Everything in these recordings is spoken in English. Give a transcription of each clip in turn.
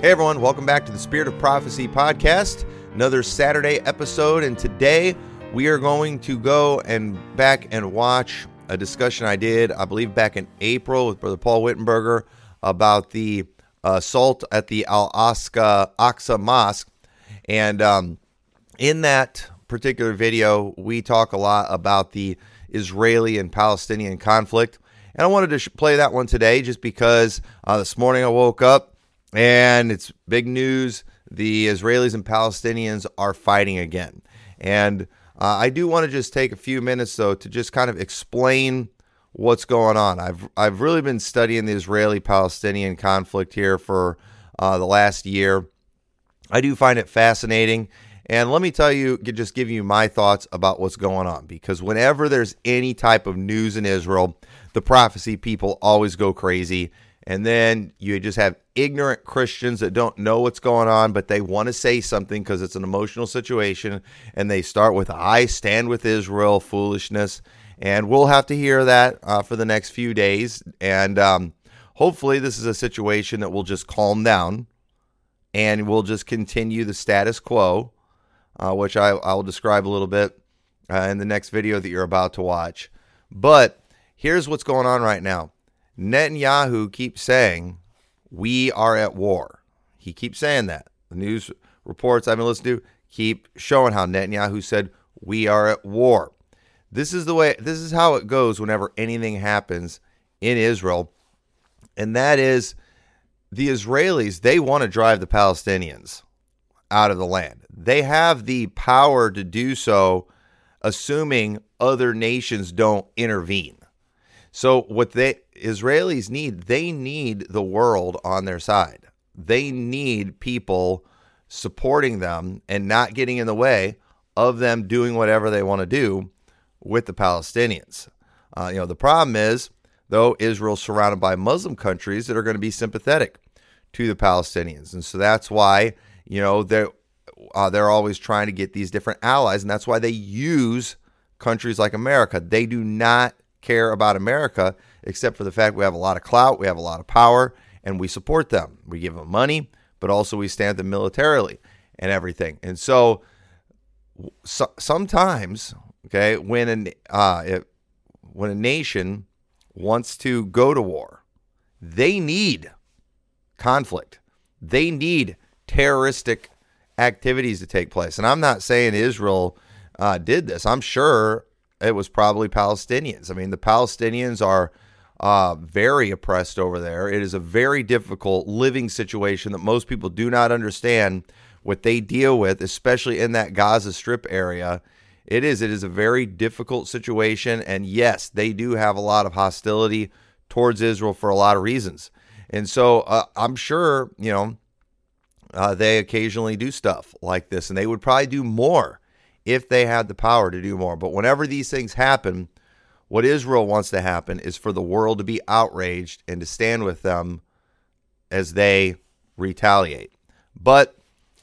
Hey everyone, welcome back to the Spirit of Prophecy podcast. Another Saturday episode, and today we are going to go and back and watch a discussion I did, I believe, back in April with Brother Paul Wittenberger about the assault at the Al Aqsa Mosque. And um, in that particular video, we talk a lot about the Israeli and Palestinian conflict. And I wanted to play that one today just because uh, this morning I woke up and it's big news. The Israelis and Palestinians are fighting again. And uh, I do want to just take a few minutes, though, to just kind of explain what's going on. I've, I've really been studying the Israeli Palestinian conflict here for uh, the last year. I do find it fascinating. And let me tell you, just give you my thoughts about what's going on. Because whenever there's any type of news in Israel, the prophecy people always go crazy and then you just have ignorant Christians that don't know what's going on, but they want to say something because it's an emotional situation. And they start with, I stand with Israel, foolishness. And we'll have to hear that uh, for the next few days. And um, hopefully, this is a situation that will just calm down and we'll just continue the status quo, uh, which I, I, will describe a little bit uh, in the next video that you're about to watch. But here's what's going on right now Netanyahu keeps saying, We are at war. He keeps saying that. The news reports I've been listening to keep showing how Netanyahu said, We are at war. This is the way, this is how it goes whenever anything happens in Israel. And that is the Israelis, they want to drive the Palestinians out of the land. They have the power to do so, assuming other nations don't intervene. So what the Israelis need, they need the world on their side. They need people supporting them and not getting in the way of them doing whatever they want to do with the Palestinians. Uh, you know, the problem is, though, Israel's surrounded by Muslim countries that are going to be sympathetic to the Palestinians, and so that's why you know they're uh, they're always trying to get these different allies, and that's why they use countries like America. They do not care about America except for the fact we have a lot of clout, we have a lot of power, and we support them. We give them money, but also we stand them militarily and everything. And so, so sometimes, okay, when an uh, it, when a nation wants to go to war, they need conflict. They need terroristic activities to take place. And I'm not saying Israel uh, did this. I'm sure it was probably Palestinians. I mean, the Palestinians are uh, very oppressed over there. It is a very difficult living situation that most people do not understand what they deal with, especially in that Gaza Strip area. It is. It is a very difficult situation. And yes, they do have a lot of hostility towards Israel for a lot of reasons. And so uh, I'm sure, you know, uh, they occasionally do stuff like this, and they would probably do more if they had the power to do more. But whenever these things happen, what Israel wants to happen is for the world to be outraged and to stand with them as they retaliate. But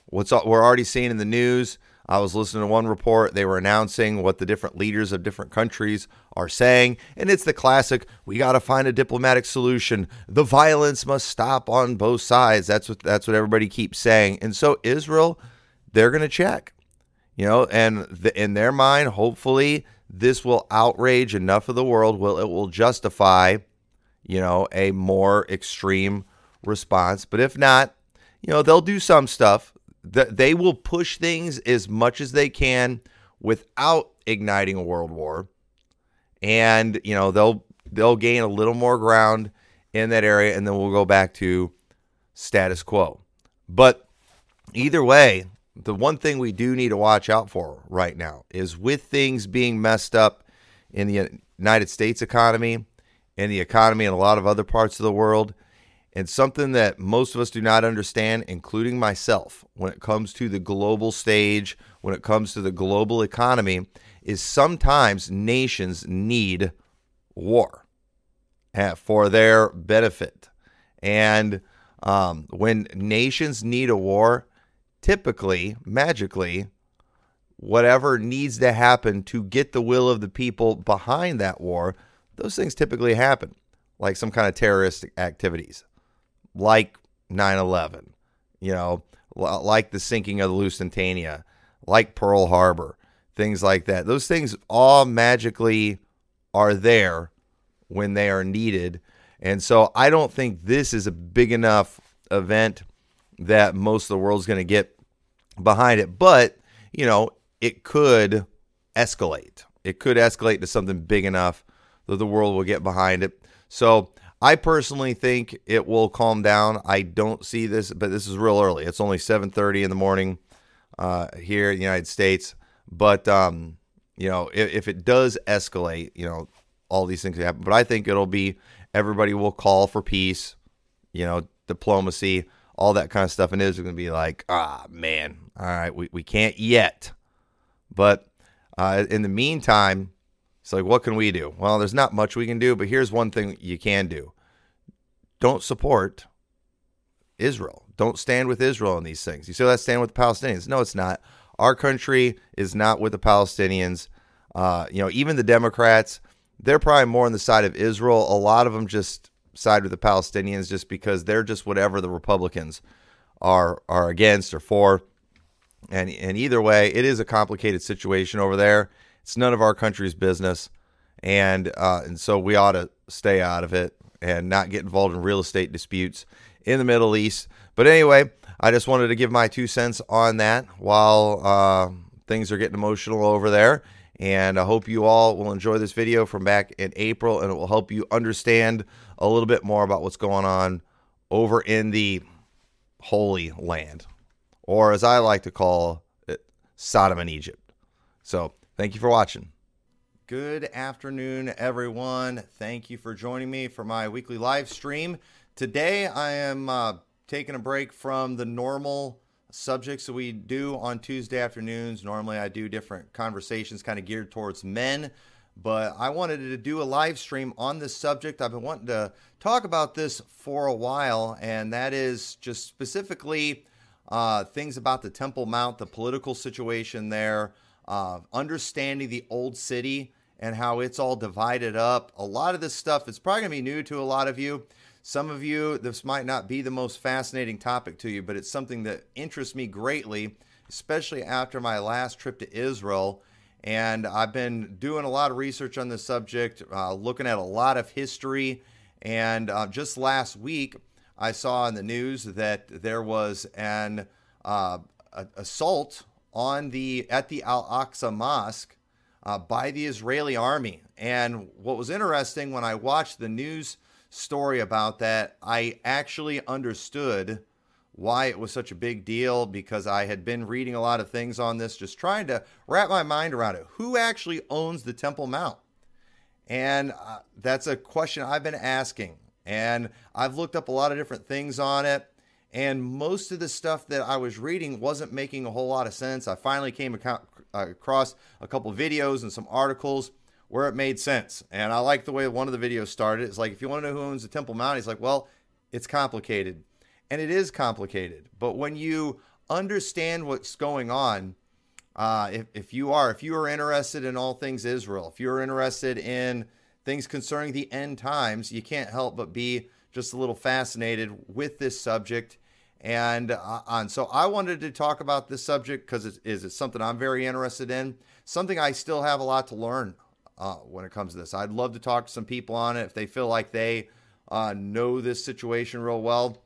what's we're already seeing in the news, I was listening to one report, they were announcing what the different leaders of different countries are saying, and it's the classic, we got to find a diplomatic solution. The violence must stop on both sides. That's what that's what everybody keeps saying. And so Israel, they're going to check you know, and the, in their mind, hopefully, this will outrage enough of the world. Will it will justify, you know, a more extreme response. But if not, you know, they'll do some stuff. They will push things as much as they can without igniting a world war, and you know they'll they'll gain a little more ground in that area, and then we'll go back to status quo. But either way, the one thing we do need to watch out for right now is with things being messed up in the United States economy and the economy in a lot of other parts of the world. And something that most of us do not understand, including myself, when it comes to the global stage, when it comes to the global economy, is sometimes nations need war eh, for their benefit. And um, when nations need a war, typically, magically, whatever needs to happen to get the will of the people behind that war, those things typically happen, like some kind of terrorist activities, like 9 11, you know, like the sinking of the Lusitania, like Pearl Harbor, things like that. Those things all magically are there when they are needed. And so I don't think this is a big enough event that most of the world's going to get behind it. But, you know, it could escalate. It could escalate to something big enough that the world will get behind it. So I personally think it will calm down. I don't see this, but this is real early. It's only 7:30 in the morning uh, here in the United States. But um, you know, if, if it does escalate, you know, all these things happen. But I think it'll be everybody will call for peace, you know, diplomacy, all that kind of stuff. And it's going to be like, ah, man, all right, we, we can't yet. But uh, in the meantime, it's like, what can we do? Well, there's not much we can do, but here's one thing you can do don't support Israel. Don't stand with Israel in these things. You say, let's stand with the Palestinians. No, it's not. Our country is not with the Palestinians. Uh, you know, even the Democrats, they're probably more on the side of Israel. A lot of them just side with the Palestinians just because they're just whatever the Republicans are are against or for. And and either way, it is a complicated situation over there. It's none of our country's business, and uh, and so we ought to stay out of it and not get involved in real estate disputes in the Middle East. But anyway, I just wanted to give my two cents on that while uh, things are getting emotional over there. And I hope you all will enjoy this video from back in April and it will help you understand a little bit more about what's going on over in the Holy Land, or as I like to call it, Sodom and Egypt. So, thank you for watching. Good afternoon, everyone. Thank you for joining me for my weekly live stream. Today, I am uh, taking a break from the normal subjects that we do on Tuesday afternoons. Normally, I do different conversations kind of geared towards men, but I wanted to do a live stream on this subject. I've been wanting to talk about this for a while, and that is just specifically uh, things about the Temple Mount, the political situation there, uh, understanding the old city and how it's all divided up. A lot of this stuff is probably going to be new to a lot of you. Some of you, this might not be the most fascinating topic to you, but it's something that interests me greatly, especially after my last trip to Israel. And I've been doing a lot of research on this subject, uh, looking at a lot of history. And uh, just last week, I saw in the news that there was an uh, assault on the at the Al Aqsa Mosque uh, by the Israeli army. And what was interesting when I watched the news story about that, I actually understood why it was such a big deal because I had been reading a lot of things on this, just trying to wrap my mind around it. Who actually owns the Temple Mount? And uh, that's a question I've been asking. And I've looked up a lot of different things on it. And most of the stuff that I was reading wasn't making a whole lot of sense. I finally came across a couple videos and some articles where it made sense. And I like the way one of the videos started. It's like, if you want to know who owns the Temple Mount, he's like, well, it's complicated. And it is complicated. But when you understand what's going on, uh, if, if you are, if you are interested in all things Israel, if you're interested in things concerning the end times, you can't help but be just a little fascinated with this subject. And, uh, and so I wanted to talk about this subject because it is it's something I'm very interested in, something I still have a lot to learn uh, when it comes to this. I'd love to talk to some people on it if they feel like they uh, know this situation real well.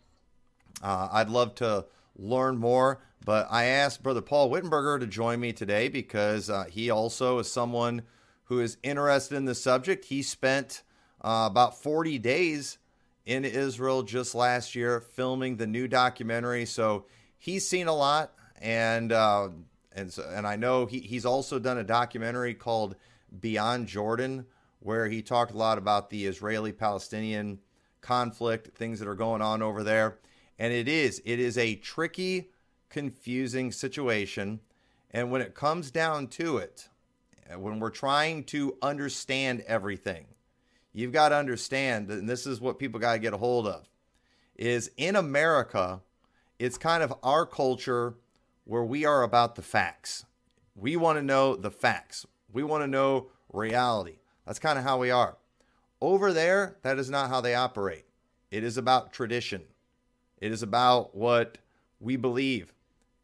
Uh, I'd love to learn more. But I asked Brother Paul Wittenberger to join me today because uh, he also is someone who is interested in the subject. He spent uh, about 40 days in Israel just last year filming the new documentary. So he's seen a lot. And uh, and so, and I know he, he's also done a documentary called Beyond Jordan, where he talked a lot about the Israeli Palestinian conflict, things that are going on over there. And it is, it is a tricky, confusing situation. And when it comes down to it, uh, when we're trying to understand everything, you've got to understand, and this is what people got to get a hold of, is in America, it's kind of our culture where we are about the facts. We want to know the facts. We want to know reality. That's kind of how we are. Over there, that is not how they operate. It is about tradition. It is about what we believe.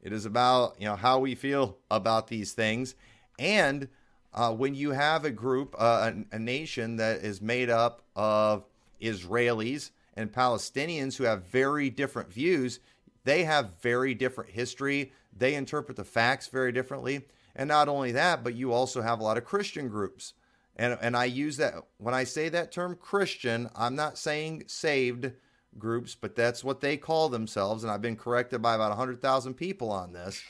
It is about you know how we feel about these things, and uh, when you have a group, uh, a, a nation that is made up of Israelis and Palestinians who have very different views, they have very different history. They interpret the facts very differently. And not only that, but you also have a lot of Christian groups. And, and I use that when I say that term Christian, I'm not saying saved groups, but that's what they call themselves. And I've been corrected by about 100,000 people on this.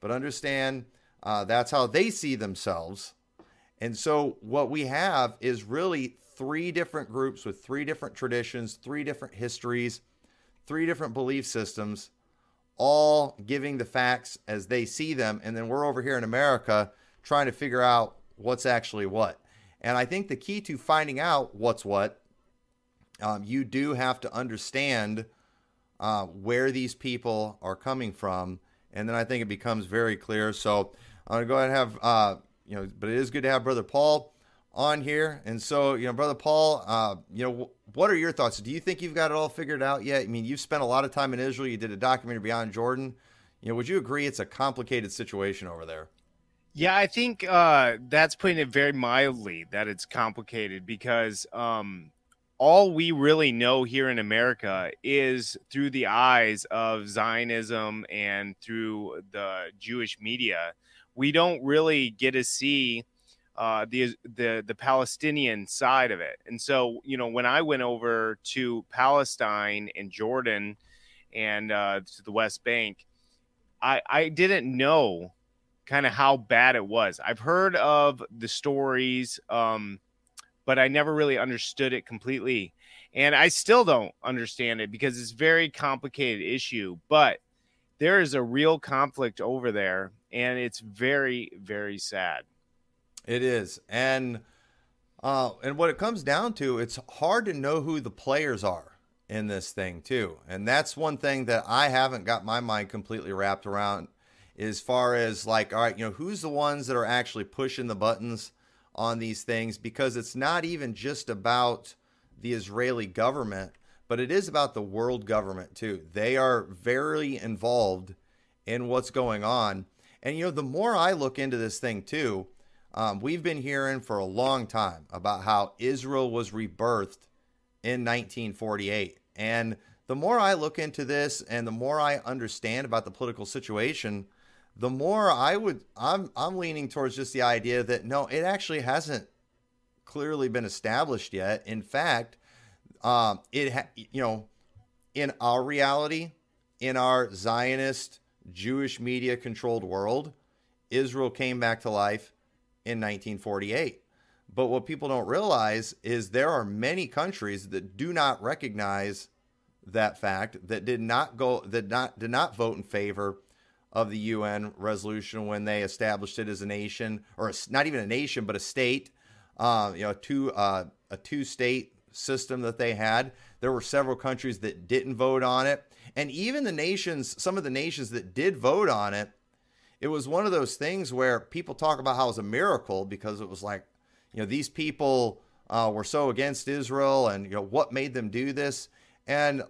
But understand uh, that's how they see themselves. And so what we have is really three different groups with three different traditions, three different histories, three different belief systems, all giving the facts as they see them. And then we're over here in America trying to figure out what's actually what. And I think the key to finding out what's what um, you do have to understand uh, where these people are coming from, and then I think it becomes very clear. So I'm gonna go ahead and have uh, you know, but it is good to have Brother Paul on here, and so you know, Brother Paul, uh, you know, what are your thoughts? Do you think you've got it all figured out yet? I mean, you've spent a lot of time in Israel. You did a documentary beyond Jordan. You know, would you agree it's a complicated situation over there? Yeah, I think uh, that's putting it very mildly that it's complicated because um, all we really know here in America is through the eyes of Zionism and through the Jewish media. We don't really get to see uh, the the the Palestinian side of it. And so, you know, when I went over to Palestine and Jordan and uh, to the West Bank, I I didn't know kind of how bad it was. I've heard of the stories. Um, but I never really understood it completely. And I still don't understand it because it's a very complicated issue, but there is a real conflict over there and it's very very sad. It is. And uh and what it comes down to, it's hard to know who the players are in this thing too. And that's one thing that I haven't got my mind completely wrapped around as far as like all right, you know, who's the ones that are actually pushing the buttons on these things because it's not even just about the Israeli government, but it is about the world government too. They are very involved in what's going on. And, you know, the more I look into this thing too, um, we've been hearing for a long time about how Israel was rebirthed in 1948. And the more I look into this and the more I understand about the political situation, the more I would I'm I'm leaning towards just the idea that no, it actually hasn't clearly been established yet. In fact, um, it ha- you know, in our reality, in our Zionist Jewish media controlled world, Israel came back to life in 1948. But what people don't realize is there are many countries that do not recognize that fact that did not go that not did not vote in favor of the UN resolution when they established it as a nation, or a, not even a nation, but a state. Uh, you know, two uh, a two state system that they had. There were several countries that didn't vote on it, and even the nations, some of the nations that did vote on it, it was one of those things where people talk about how it was a miracle because it was like, you know, these people uh, were so against Israel, and you know what made them do this, and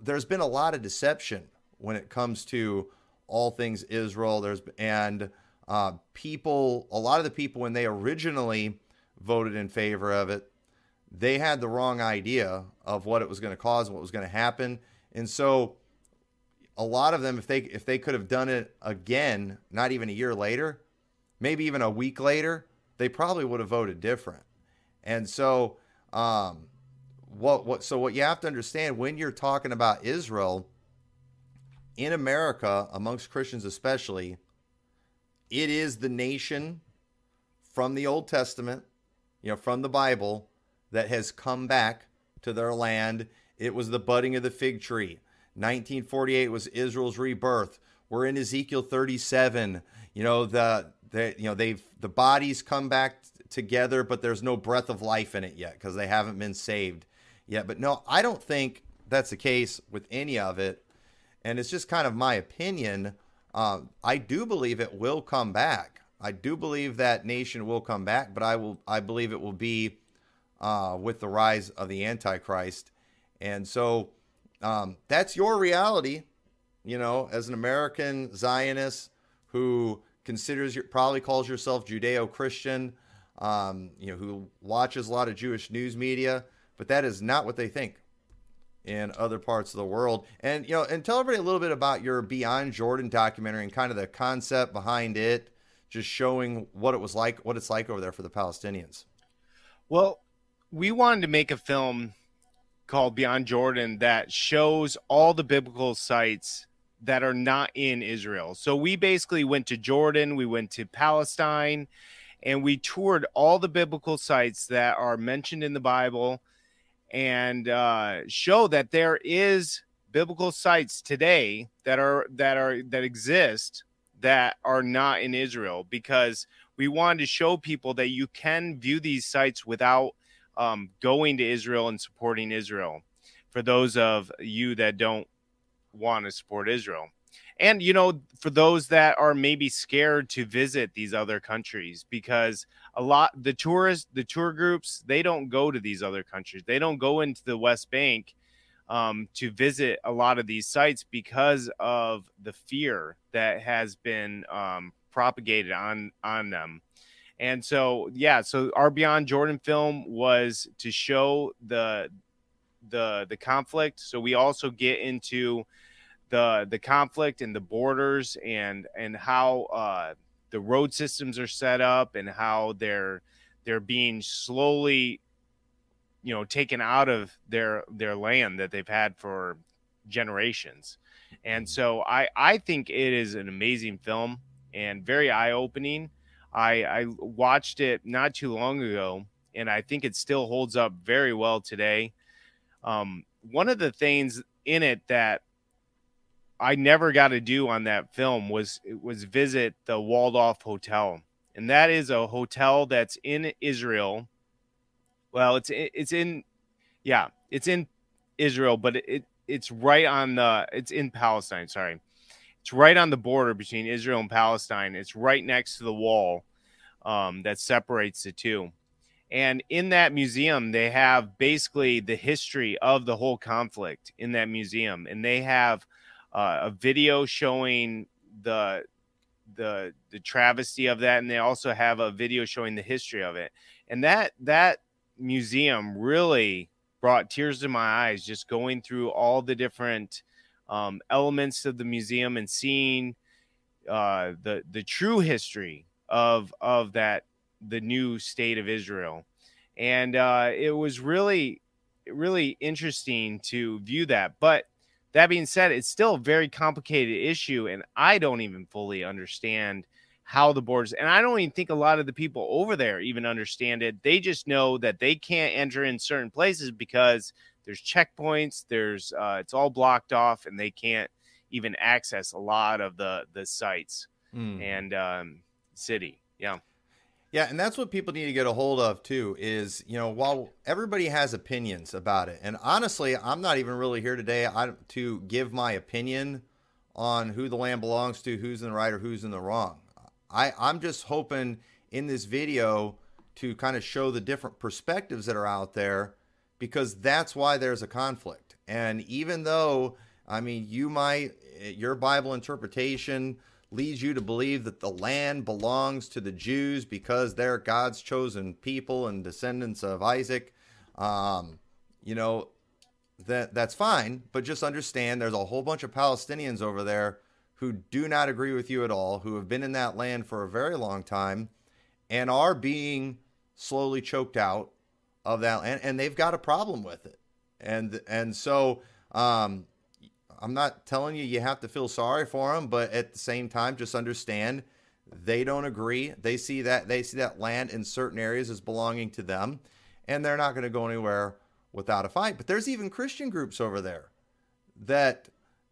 there's been a lot of deception when it comes to all things Israel. There's and uh, people, a lot of the people when they originally voted in favor of it, they had the wrong idea of what it was going to cause what was going to happen, and so a lot of them, if they if they could have done it again, not even a year later, maybe even a week later, they probably would have voted different. And so, um, what what so what you have to understand when you're talking about Israel in America, amongst Christians especially, it is the nation from the Old Testament, you know, from the Bible, that has come back to their land. It was the budding of the fig tree. 1948 was Israel's rebirth. We're in Ezekiel 37. You know, the, the you know, they've the bodies come back t- together, but there's no breath of life in it yet because they haven't been saved yet. But no, I don't think that's the case with any of it and it's just kind of my opinion. Uh, I do believe it will come back. I do believe that nation will come back, but I will. I believe it will be uh, with the rise of the Antichrist, and so um, that's your reality. you know, as an American Zionist who considers probably calls yourself Judeo-Christian, um, you know, who watches a lot of Jewish news media, but that is not what they think in other parts of the world. And you know, and tell everybody a little bit about your Beyond Jordan documentary and kind of the concept behind it, just showing what it was like, what it's like over there for the Palestinians. Well, we wanted to make a film called Beyond Jordan that shows all the biblical sites that are not in Israel. So we basically went to Jordan, we went to Palestine, and we toured all the biblical sites that are mentioned in the Bible and uh, show that there is biblical sites today that are that are that exist that are not in Israel because we wanted to show people that you can view these sites without um, going to Israel and supporting Israel. For those of you that don't want to support Israel, and you know for those that are maybe scared to visit these other countries because a lot the tourists the tour groups they don't go to these other countries. They don't go into the west bank um, to visit a lot of these sites because of the fear that has been um, propagated on on them. And so yeah so our beyond jordan film was to show the the the conflict. So we also get into the the conflict and the borders and and how uh, the road systems are set up and how they're they're being slowly you know taken out of their their land that they've had for generations. And mm-hmm. so i i think it is an amazing film and very eye-opening. I i watched it not too long ago and i think it still holds up very well today. Um one of the things in it that I never got to do on that film was was visit the Walled Off Hotel, and that is a hotel that's in Israel. Well, it's it's in, yeah, it's in Israel, but it it's right on the it's in Palestine. Sorry, it's right on the border between Israel and Palestine. It's right next to the wall um, that separates the two. And in that museum, they have basically the history of the whole conflict in that museum, and they have uh, a video showing the the the travesty of that and they also have a video showing the history of it and that that museum really brought tears to my eyes just going through all the different um, elements of the museum and seeing uh, the the true history of of that the new state of Israel, and uh, it was really really interesting to view that. But that being said, it's still a very complicated issue, and I don't even fully understand how the borders and I don't even think a lot of the people over there even understand it. They just know that they can't enter in certain places because there's checkpoints, there's uh, it's all blocked off, and they can't even access a lot of the the sites mm. and um, city. Yeah. Yeah, and that's what people need to get a hold of too is, you know, while everybody has opinions about it. And honestly, I'm not even really here today to give my opinion on who the land belongs to, who's in the right or who's in the wrong. I I'm just hoping in this video to kind of show the different perspectives that are out there because that's why there's a conflict. And even though I mean, you might eh, your Bible interpretation leads you to believe that the land belongs to the Jews because they're God's chosen people and descendants of Isaac, um, you know, that that's fine. But just understand there's a whole bunch of Palestinians over there who do not agree with you at all, who have been in that land for a very long time and are being slowly choked out of that land, and they've got a problem with it. And and so um, I'm not telling you you have to feel sorry for them, but at the same time, just understand they don't agree. They see that they see that land in certain areas as belonging to them, and they're not going to go anywhere without a fight. But there's even Christian groups over there that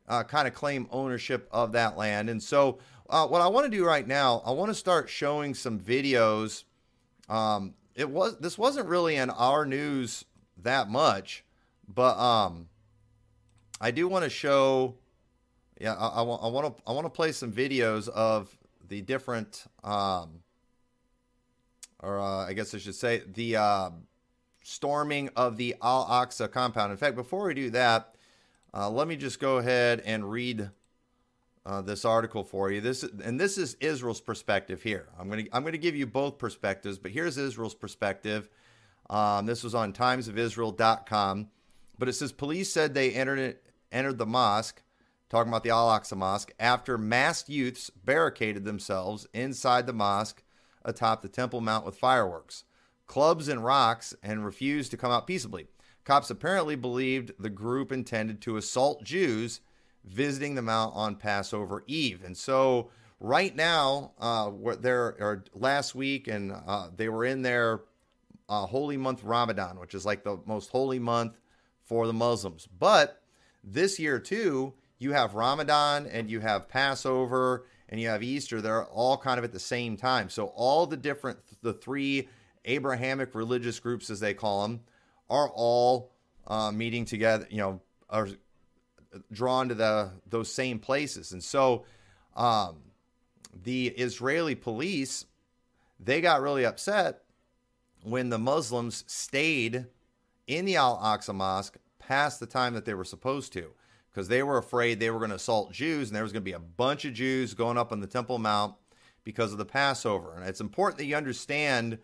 uh, kind of claim ownership of that land. And so, uh, what I want to do right now, I want to start showing some videos. Um, it was this wasn't really in our news that much, but um, I do want to show. Yeah, I, I, want to I want to play some videos of the different, um, or uh, I guess I should say the uh, storming of the Al Aqsa compound. In fact, before we do that, uh, let me just go ahead and read uh, this article for you. This and this is Israel's perspective here. I'm gonna I'm gonna give you both perspectives, but here's Israel's perspective. Um, this was on timesofisrael.com, but it says police said they entered entered the mosque, talking about the Al Aqsa Mosque, after masked youths barricaded themselves inside the mosque atop the Temple Mount with fireworks, clubs, and rocks, and refused to come out peaceably. Cops apparently believed the group intended to assault Jews visiting the mount on Passover Eve. And so, right now, uh, there or last week, and uh, they were in their uh, holy month Ramadan, which is like the most holy month for the Muslims. But this year too, you have Ramadan and you have Passover and you have Easter. They're all kind of at the same time. So all the different, the three Abrahamic religious groups, as they call them, are all uh, meeting together. You know, are drawn to the those same places. And so, um, the Israeli police they got really upset when the Muslims stayed in the Al Aqsa Mosque past the time that they were supposed to because they were afraid they were going to assault Jews and there was going to be a bunch of Jews going up on the Temple Mount because of the Passover. And it's important that you understand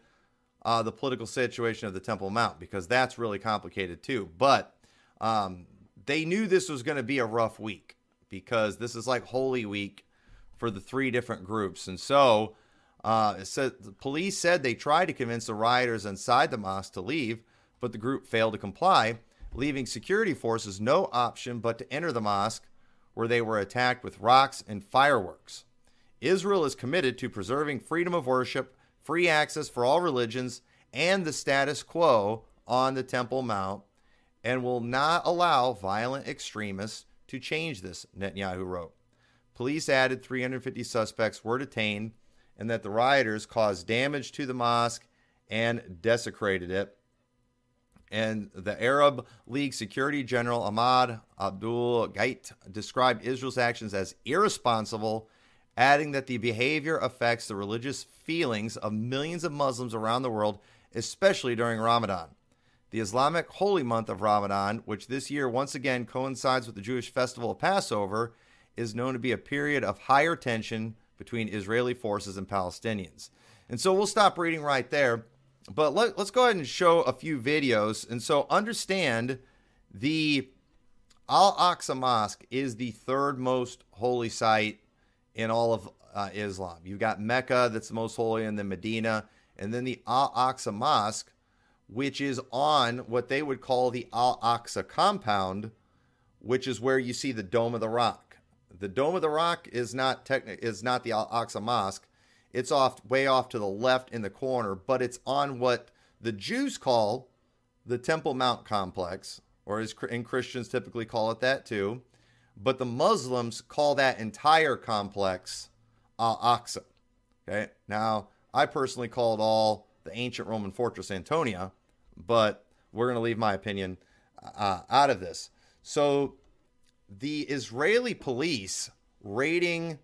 uh, the political situation of the Temple Mount because that's really complicated too. But um, they knew this was going to be a rough week because this is like Holy Week for the three different groups. And so uh, it said the police said they tried to convince the rioters inside the mosque to leave, but the group failed to comply, leaving security forces no option but to enter the mosque, where they were attacked with rocks and fireworks. Israel is committed to preserving freedom of worship, free access for all religions, and the status quo on the Temple Mount, and will not allow violent extremists to change this, Netanyahu wrote. Police added 350 suspects were detained and that the rioters caused damage to the mosque and desecrated it. And the Arab League Security General Ahmad Abdul Gheit described Israel's actions as irresponsible, adding that the behavior affects the religious feelings of millions of Muslims around the world, especially during Ramadan. The Islamic holy month of Ramadan, which this year once again coincides with the Jewish festival of Passover, is known to be a period of higher tension between Israeli forces and Palestinians. And so we'll stop reading right there. But let, us go ahead and show a few videos. And so understand the Al Aqsa Mosque is the third most holy site in all of uh, Islam. You've got Mecca, that's the most holy, and then Medina, and then the Al Aqsa Mosque, which is on what they would call the Al Aqsa compound, which is where you see the Dome of the Rock. The Dome of the Rock is not techni- is not the Al Aqsa Mosque. It's off way off to the left in the corner, but it's on what the Jews call the Temple Mount complex, or as and Christians typically call it that too. But the Muslims call that entire complex Al Aqsa. Okay. Now, I personally call it all the ancient Roman fortress Antonia, but we're going to leave my opinion uh, out of this. So the Israeli police raiding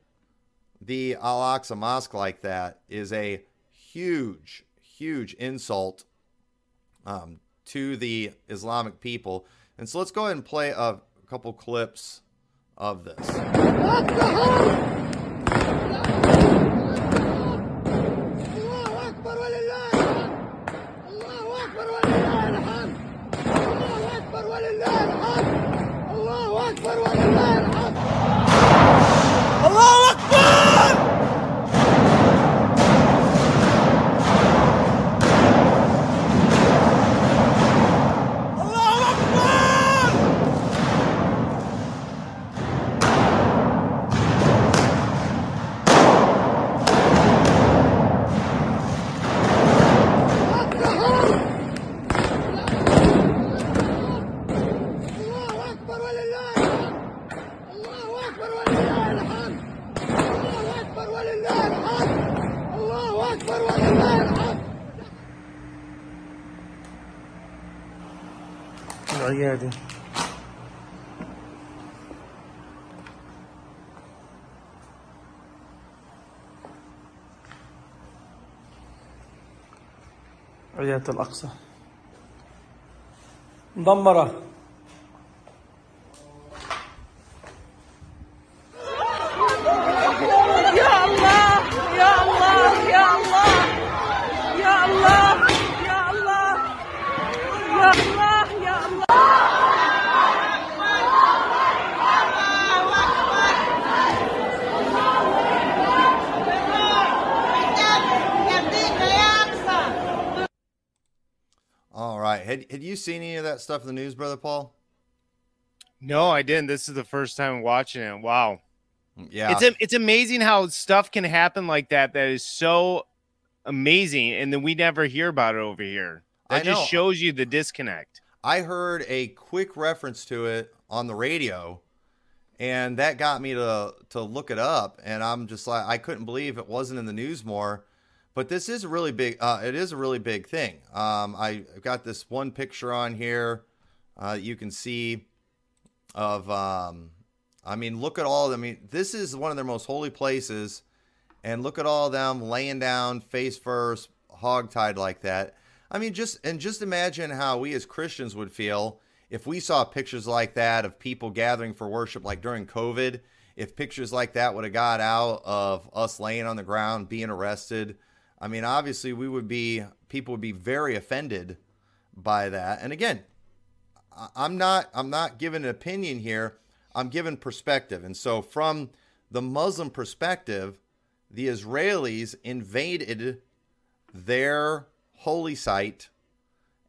the Al Aqsa Mosque like that is a huge, huge insult um, to the Islamic people. And so let's go ahead and play a couple clips of this. Boo! العيادة عيادة الأقصى. مدمرة Had had you seen any of that stuff in the news, brother Paul? No, I didn't. This is the first time watching it. Wow. Yeah, It's a, it's amazing how stuff can happen like that that is so amazing and then we never hear about it over here. I That just shows you the disconnect. I heard a quick reference to it on the radio, and that got me to to look it up. And I'm just like, I couldn't believe it wasn't in the news more. But this is a really big. Uh, it is a really big thing. Um, I- I've got this one picture on here. Uh, you can see of. Um, I mean, look at all. I mean, this is one of their most holy places, and look at all of them laying down face first, hogtied like that. I mean, just and just imagine how we as Christians would feel if we saw pictures like that of people gathering for worship, like during COVID. If pictures like that would have got out of us laying on the ground, being arrested, I mean, obviously we would be people would be very offended by that. And again, I'm not I'm not giving an opinion here. I'm giving perspective. And so from the Muslim perspective, the Israelis invaded their holy site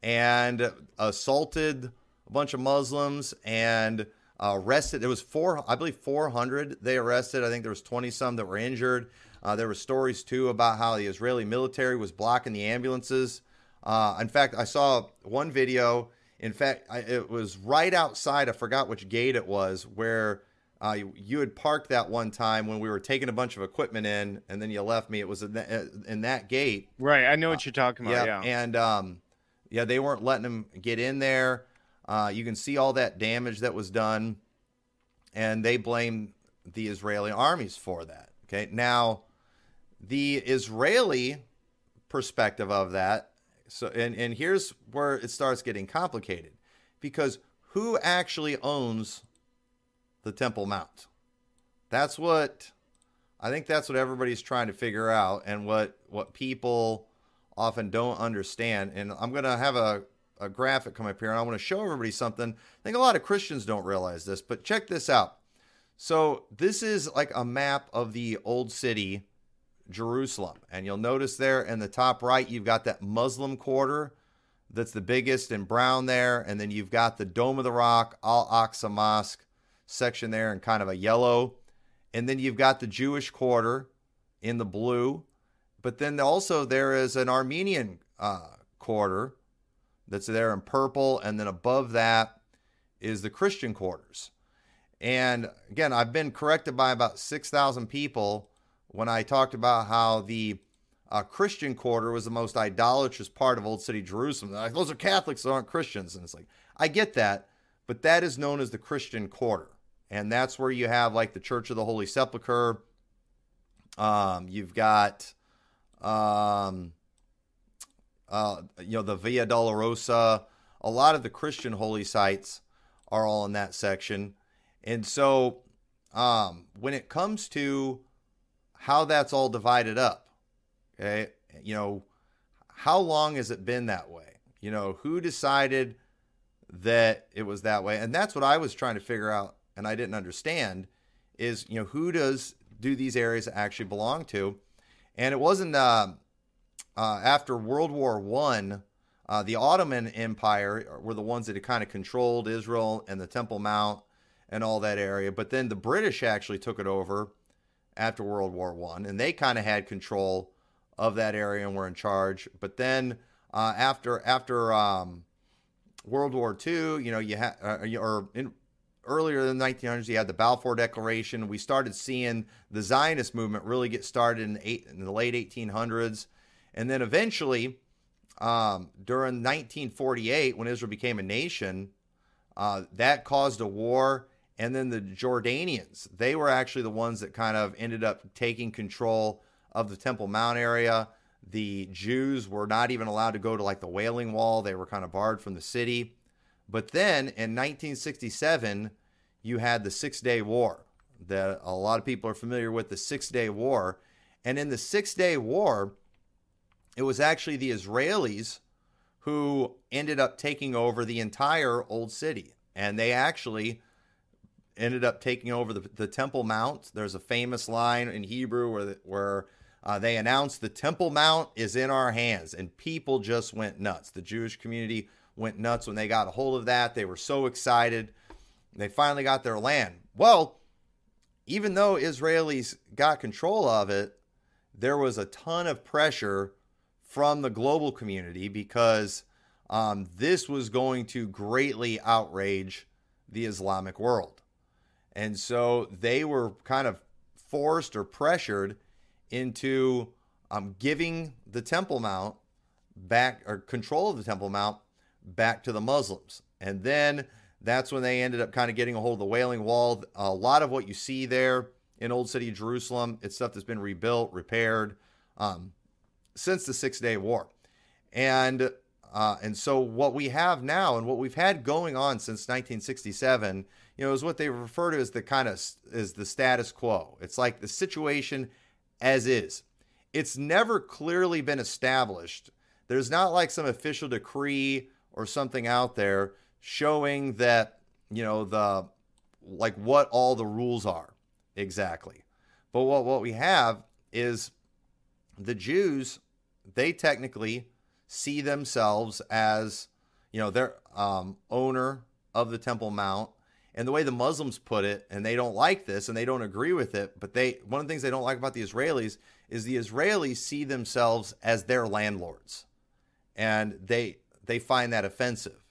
and assaulted a bunch of Muslims and uh, arrested. There was four, I believe, 400 they arrested. I think there was 20 some that were injured. Uh, there were stories too about how the Israeli military was blocking the ambulances. Uh, in fact, I saw one video. In fact, I, it was right outside. I forgot which gate it was where uh, you, you had parked that one time when we were taking a bunch of equipment in, and then you left me. It was in that, in that gate. Right. I know what you're talking about. Yeah, Yeah. and um, yeah, they weren't letting them get in there. Uh, you can see all that damage that was done, and they blame the Israeli armies for that. Okay, now the Israeli perspective of that. So, and and here's where it starts getting complicated, because who actually owns the Temple Mount? That's what I think. That's what everybody's trying to figure out, and what what people often don't understand. And I'm to have a, a graphic come up here and I want to show everybody something. I think a lot of Christians don't realize this, but check this out. So, this is like a map of the old city, Jerusalem. And you'll notice there in the top right, you've got that Muslim quarter that's the biggest in brown there. And then you've got the Dome of the Rock, Al Aqsa Mosque section there in kind of a yellow. And then you've got the Jewish quarter in the blue. But then also there is an Armenian uh, quarter that's there in purple, and then above that is the Christian quarters. And again, I've been corrected by about six thousand people when I talked about how the uh, Christian quarter was the most idolatrous part of Old City Jerusalem. Like, Those are Catholics, aren't Christians, and it's like I get that, but that is known as the Christian quarter, and that's where you have like the Church of the Holy Sepulchre. Um, you've got um, uh, you know, the Via Dolorosa, a lot of the Christian holy sites are all in that section. And so um, when it comes to how that's all divided up, okay, you know, how long has it been that way? You know, who decided that it was that way? And that's what I was trying to figure out and I didn't understand is, you know, who does do these areas actually belong to? And it wasn't uh, uh, after World War One, uh, the Ottoman Empire were the ones that had kind of controlled Israel and the Temple Mount and all that area. But then the British actually took it over after World War One, and they kind of had control of that area and were in charge. But then uh, after after um, World War II, you know, you had uh, or in, earlier in the 1900s, you had the Balfour Declaration. We started seeing the Zionist movement really get started in, eight, in the late 1800s. And then eventually, um, during 1948, when Israel became a nation, uh, that caused a war. And then the Jordanians, they were actually the ones that kind of ended up taking control of the Temple Mount area. The Jews were not even allowed to go to like the Wailing Wall, they were kind of barred from the city. But then in 1967, you had the Six Day War that a lot of people are familiar with the Six Day War. And in the Six Day War, it was actually the Israelis who ended up taking over the entire old city. And they actually ended up taking over the, the Temple Mount. There's a famous line in Hebrew where, where uh, they announced the Temple Mount is in our hands. And people just went nuts. The Jewish community went nuts when they got a hold of that. They were so excited. They finally got their land. Well, even though Israelis got control of it, there was a ton of pressure from the global community because um, this was going to greatly outrage the Islamic world. And so they were kind of forced or pressured into um, giving the Temple Mount back or control of the Temple Mount back to the Muslims. And then that's when they ended up kind of getting a hold of the Wailing Wall. A lot of what you see there in Old City Jerusalem, it's stuff that's been rebuilt, repaired um, since the Six Day War. And uh, and so what we have now and what we've had going on since 1967, you know, is what they refer to as the kind of is the status quo. It's like the situation as is. It's never clearly been established. There's not like some official decree or something out there showing that, you know, the like what all the rules are exactly. But what what we have is the Jews, they technically see themselves as, you know, they're um, owner of the Temple Mount. And the way the Muslims put it, and they don't like this and they don't agree with it, but they one of the things they don't like about the Israelis is the Israelis see themselves as their landlords. And they they find that offensive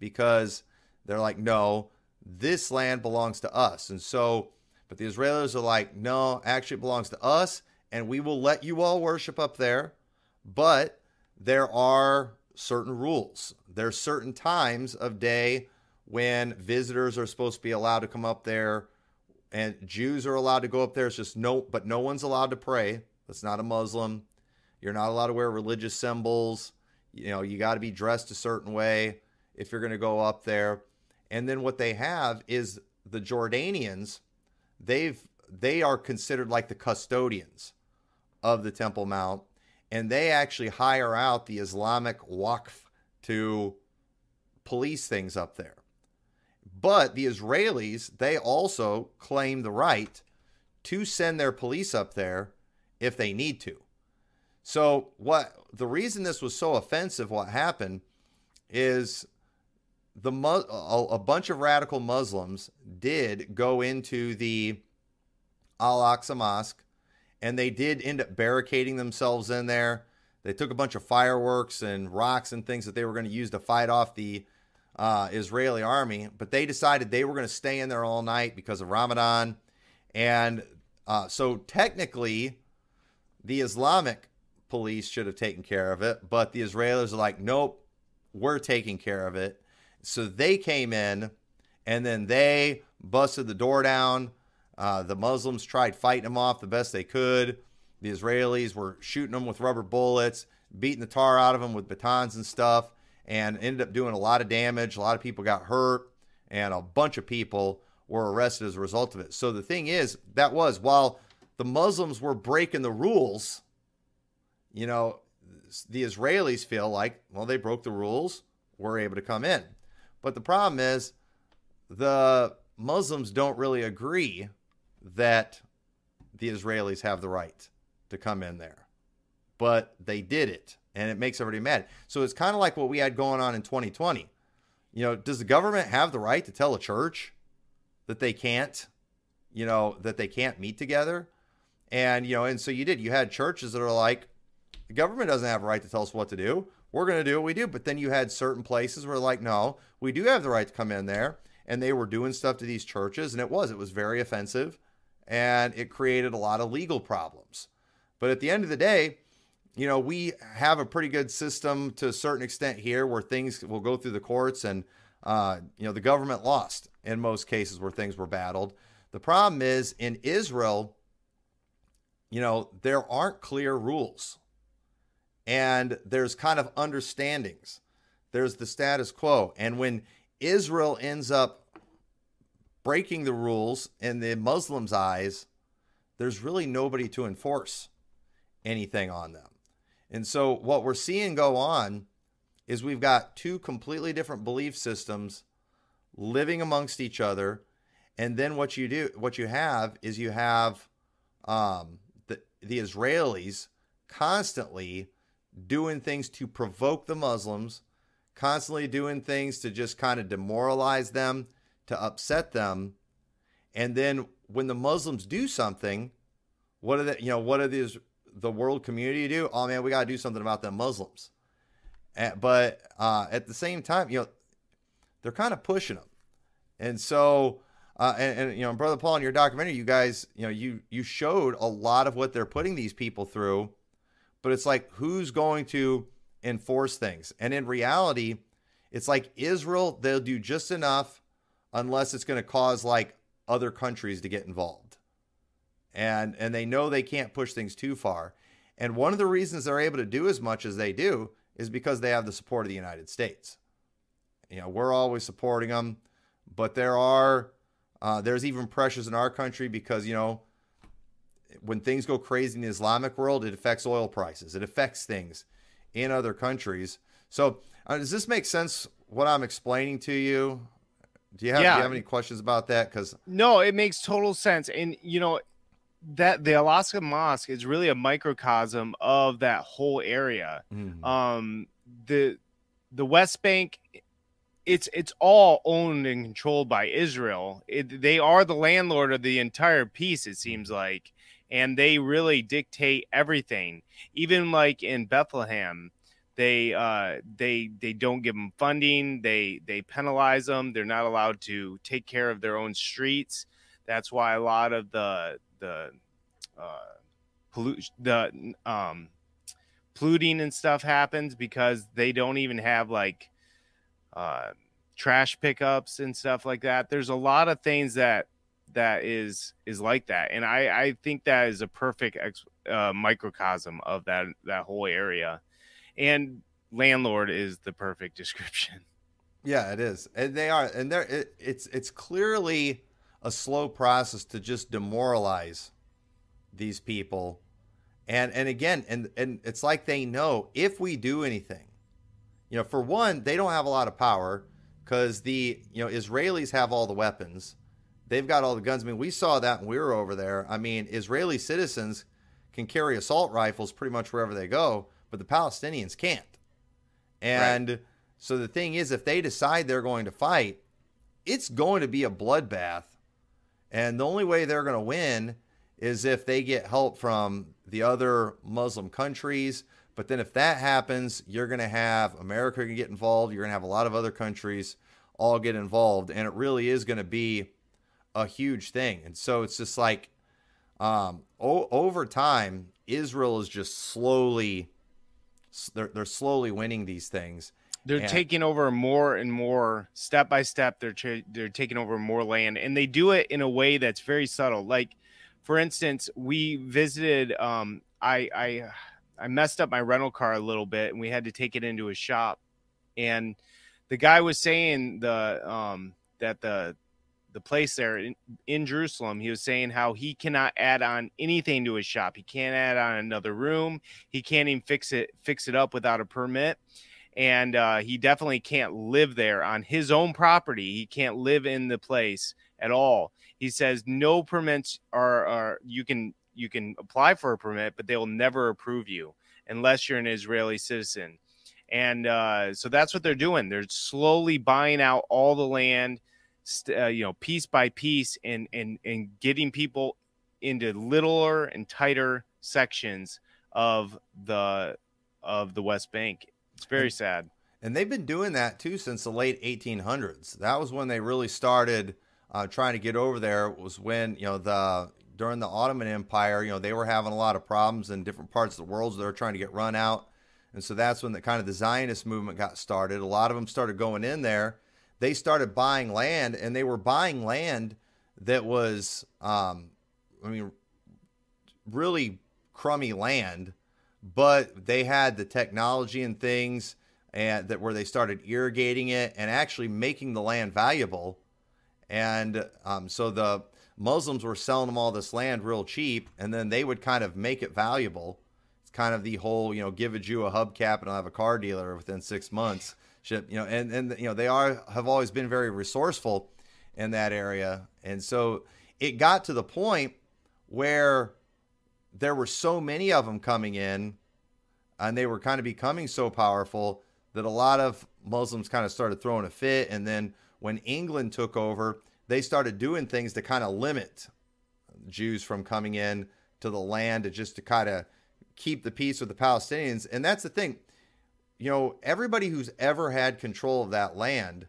because they're like, no, this land belongs to us. And so, but the Israelis are like, no, actually it belongs to us, and we will let you all worship up there, but there are certain rules. There's certain times of day when visitors are supposed to be allowed to come up there and Jews are allowed to go up there. It's just no, but no one's allowed to pray. That's not a Muslim. You're not allowed to wear religious symbols. You know, you got to be dressed a certain way if you're going to go up there. And then what they have is the Jordanians, they've they are considered like the custodians of the Temple Mount and they actually hire out the Islamic Waqf to police things up there. But the Israelis, they also claim the right to send their police up there if they need to. So what the reason this was so offensive what happened is the a bunch of radical Muslims did go into the Al-Aqsa Mosque and they did end up barricading themselves in there. They took a bunch of fireworks and rocks and things that they were going to use to fight off the uh, Israeli army, but they decided they were going to stay in there all night because of Ramadan. And uh, so technically, the Islamic police should have taken care of it, but the Israelis are like, nope, we're taking care of it. So they came in and then they busted the door down uh, the Muslims tried fighting them off the best they could. The Israelis were shooting them with rubber bullets, beating the tar out of them with batons and stuff, and ended up doing a lot of damage. A lot of people got hurt, and a bunch of people were arrested as a result of it. So the thing is, that was while the Muslims were breaking the rules, you know, the Israelis feel like, well, they broke the rules, we're able to come in. But the problem is, the Muslims don't really agree that the Israelis have the right to come in there. But they did it, and it makes everybody mad. So it's kind of like what we had going on in 2020. You know, does the government have the right to tell a church that they can't, you know, that they can't meet together? And, you know, and so you did. You had churches that are like, the government doesn't have a right to tell us what to do. We're going to do what we do. But then you had certain places where, like, no, we do have the right to come in there. And they were doing stuff to these churches. And it was, it was very offensive and it created a lot of legal problems. But at the end of the day, you know, we have a pretty good system to a certain extent here where things will go through the courts and, uh, you know, the government lost in most cases where things were battled. The problem is in Israel, you know, there aren't clear rules and there's kind of understandings. There's the status quo. And when Israel ends up breaking the rules in the Muslims' eyes, there's really nobody to enforce anything on them. And so what we're seeing go on is we've got two completely different belief systems living amongst each other. And then what you do, what you have is you have um, the, the Israelis constantly doing things to provoke the Muslims, constantly doing things to just kind of demoralize them, to upset them. And then when the Muslims do something, what are the you know what are these the world community do? Oh man, we got to do something about them Muslims. And, but uh, at the same time, you know, they're kind of pushing them, and so uh, and, and, you know, brother Paul, in your documentary, you guys, you know, you you showed a lot of what they're putting these people through, but it's like who's going to enforce things? And in reality, it's like Israel, they'll do just enough, unless it's going to cause like other countries to get involved, and and they know they can't push things too far. And one of the reasons they're able to do as much as they do is because they have the support of the United States. You know, we're always supporting them, but there are uh, there's even pressures in our country because, you know, when things go crazy in the Islamic world, it affects oil prices, it affects things in other countries. So, uh, does this make sense what I'm explaining to you? Do you have, yeah. do you have any questions about that? Because no, it makes total sense. And, you know, that the Al-Aqsa Mosque is really a microcosm of that whole area. Mm-hmm. Um, the the West Bank it's it's all owned and controlled by Israel. It, they are the landlord of the entire piece. It seems like, and they really dictate everything. Even like in Bethlehem, they uh, they they don't give them funding. They they penalize them. They're not allowed to take care of their own streets. That's why a lot of the the uh, pollute the um, polluting and stuff happens because they don't even have like uh, trash pickups and stuff like that. There's a lot of things that that is is like that, and I I think that is a perfect ex, uh, microcosm of that that whole area, and landlord is the perfect description. Yeah, it is, and they are, and there it, it's it's clearly a slow process to just demoralize these people and and again and and it's like they know if we do anything you know, for one, they don't have a lot of power because the you know Israelis have all the weapons. They've got all the guns. I mean, we saw that when we were over there. I mean, Israeli citizens can carry assault rifles pretty much wherever they go, but the Palestinians can't. And right. so the thing is, if they decide they're going to fight, it's going to be a bloodbath. And the only way they're going to win is if they get help from the other Muslim countries, but then if that happens, you're going to have America can get involved. You're going to have a lot of other countries all get involved, and it really is going to be a huge thing. And so it's just like um, o- over time, Israel is just slowly they're they're slowly winning these things. They're and, taking over more and more step by step. They're tra- they're taking over more land, and they do it in a way that's very subtle. Like, for instance, we visited. Um, I I I messed up my rental car a little bit and we had to take it into a shop. And the guy was saying the um, that the the place there in, in, Jerusalem, he was saying how he cannot add on anything to his shop. He can't add on another room. He can't even fix it fix it up without a permit. And uh, he definitely can't live there on his own property. He can't live in the place at all. He says no permits are, are you can you can apply for a permit, but they will never approve you unless you're an Israeli citizen. And uh, so that's what they're doing. They're slowly buying out all the land, uh, you know, piece by piece, and and and getting people into littler and tighter sections of the of the West Bank. It's very and, sad. And they've been doing that too since the late 1800s. That was when they really started uh, trying to get over there. Was when you know the during the Ottoman Empire, you know, they were having a lot of problems in different parts of the world. So they were trying to get run out. And so that's when the kind of the Zionist movement got started. A lot of them started going in there. They started buying land, and they were buying land that was, um, I mean, really crummy land, but they had the technology and things and that where they started irrigating it and actually making the land valuable. And um, so the Muslims were selling them all this land real cheap, and then they would kind of make it valuable. It's kind of the whole, you know, give a Jew a hubcap and I'll have a car dealer within six months. Ship, you know, and and you know they are have always been very resourceful in that area, and so it got to the point where there were so many of them coming in, and they were kind of becoming so powerful that a lot of Muslims kind of started throwing a fit. And then when England took over, they started doing things to kind of limit Jews from coming in to the land to just to kind of keep the peace with the Palestinians. And that's the thing. You know, everybody who's ever had control of that land,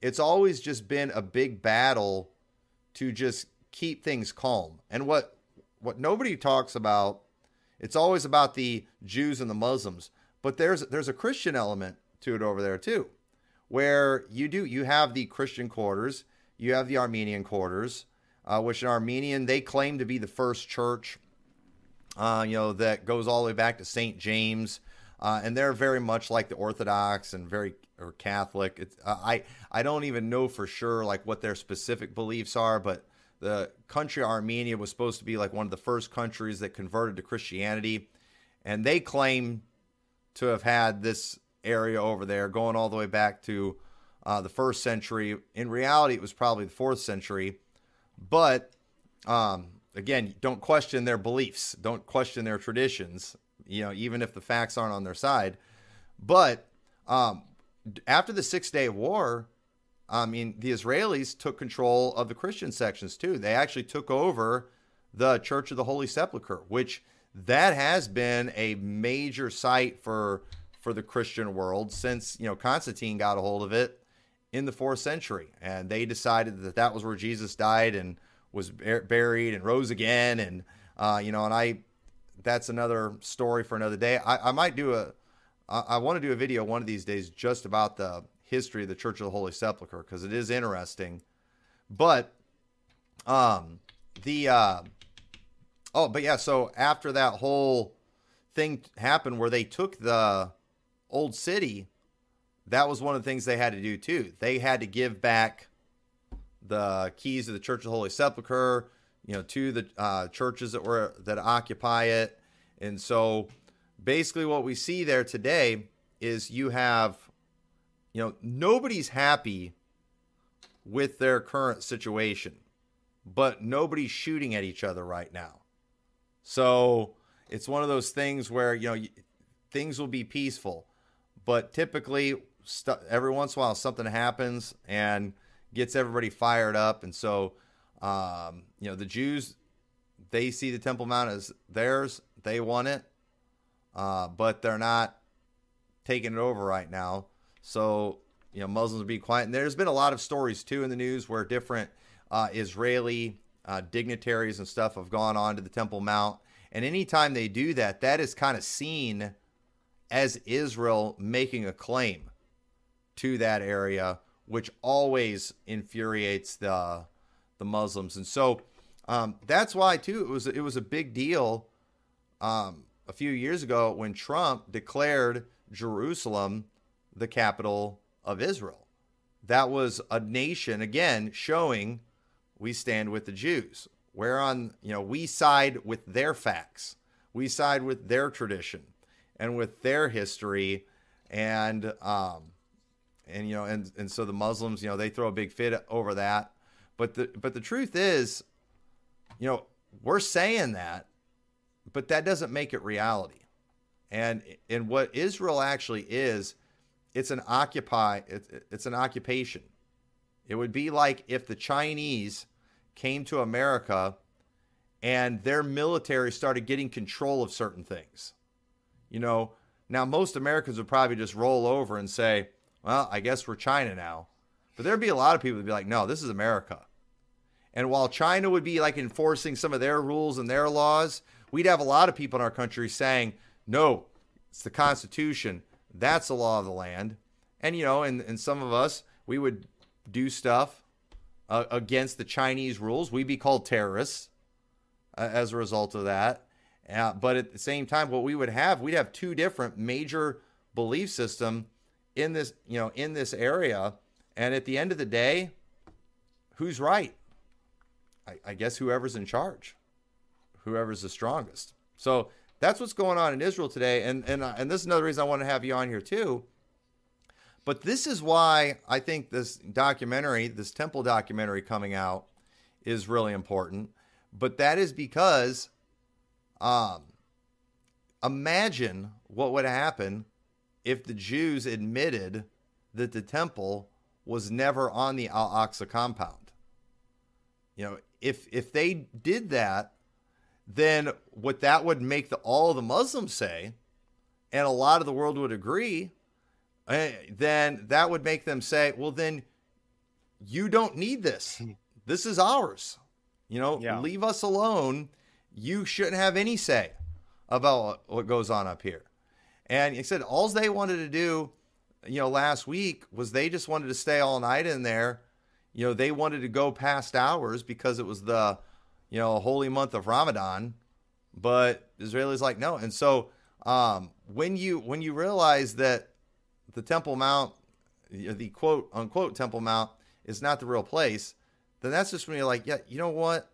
it's always just been a big battle to just keep things calm. And what what nobody talks about, it's always about the Jews and the Muslims, but there's there's a Christian element to it over there too, where you do you have the Christian quarters, you have the Armenian quarters, uh, which in Armenian they claim to be the first church, uh, you know, that goes all the way back to Saint James, uh, and they're very much like the Orthodox and very or Catholic. It's, uh, I I don't even know for sure like what their specific beliefs are, but the country Armenia was supposed to be like one of the first countries that converted to Christianity, and they claim to have had this area over there going all the way back to uh, the first century. In reality, it was probably the fourth century, but um, again, don't question their beliefs, don't question their traditions. You know, even if the facts aren't on their side. But um, after the Six Day War, I mean, the Israelis took control of the Christian sections too. They actually took over the Church of the Holy Sepulchre, which that has been a major site for for the Christian world since you know Constantine got a hold of it in the fourth century, and they decided that that was where Jesus died and was buried and rose again, and uh, you know, and I that's another story for another day. I, I might do a I, I want to do a video one of these days just about the history of the Church of the Holy Sepulchre because it is interesting. But um the uh oh but yeah so after that whole thing happened where they took the old city that was one of the things they had to do too they had to give back the keys of the church of the holy sepulchre you know to the uh, churches that were that occupy it and so basically what we see there today is you have you know, nobody's happy with their current situation, but nobody's shooting at each other right now. So it's one of those things where, you know, things will be peaceful, but typically, st- every once in a while, something happens and gets everybody fired up. And so, um, you know, the Jews, they see the Temple Mount as theirs, they want it, uh, but they're not taking it over right now. So, you know, Muslims be quiet. And there's been a lot of stories too in the news where different uh, Israeli uh, dignitaries and stuff have gone on to the Temple Mount. And anytime they do that, that is kind of seen as Israel making a claim to that area, which always infuriates the the Muslims. And so um, that's why too it was it was a big deal um, a few years ago when Trump declared Jerusalem the capital of Israel. That was a nation, again, showing we stand with the Jews. We're Whereon, you know, we side with their facts, we side with their tradition and with their history. And, um, and you know, and, and so the Muslims, you know, they throw a big fit over that. But the but the truth is, you know, we're saying that, but that doesn't make it reality. And and what Israel actually is it's an occupy it's, an occupation. It would be like if the Chinese came to America and their military started getting control of certain things. You know, now most Americans would probably just roll over and say, "Well, I guess we're China now." But there'd be a lot of people that'd be like, "No, this is America." And while China would be like enforcing some of their rules and their laws, we'd have a lot of people in our country saying, "No, it's the Constitution. That's the law of the land. And, you know, and, and some of us, we would do stuff uh, against the Chinese rules. We'd be called terrorists uh, as a result of that. Uh, but at the same time, what we would have, we'd have two different major belief system in this, you know, in this area. And at the end of the day, who's right? I, I guess whoever's in charge, whoever's the strongest. So that's what's going on in Israel today, and and uh, and this is another reason I want to have you on here too. But this is why I think this documentary, this temple documentary coming out, is really important. But that is because, um, imagine what would happen if the Jews admitted that the temple was never on the Al Aqsa compound. You know, if if they did that, then what that would make the, all the Muslims say, and a lot of the world would agree, eh, then that would make them say, well, then you don't need this. This is ours. You know, Yeah. leave us alone. You shouldn't have any say about what goes on up here. And he said, all they wanted to do, you know, last week was they just wanted to stay all night in there. You know, they wanted to go past hours because it was the, you know, holy month of Ramadan. But Israelis like no. And so um, when you when you realize that the Temple Mount, the quote unquote Temple Mount is not the real place, then that's just when you're like, yeah, you know what?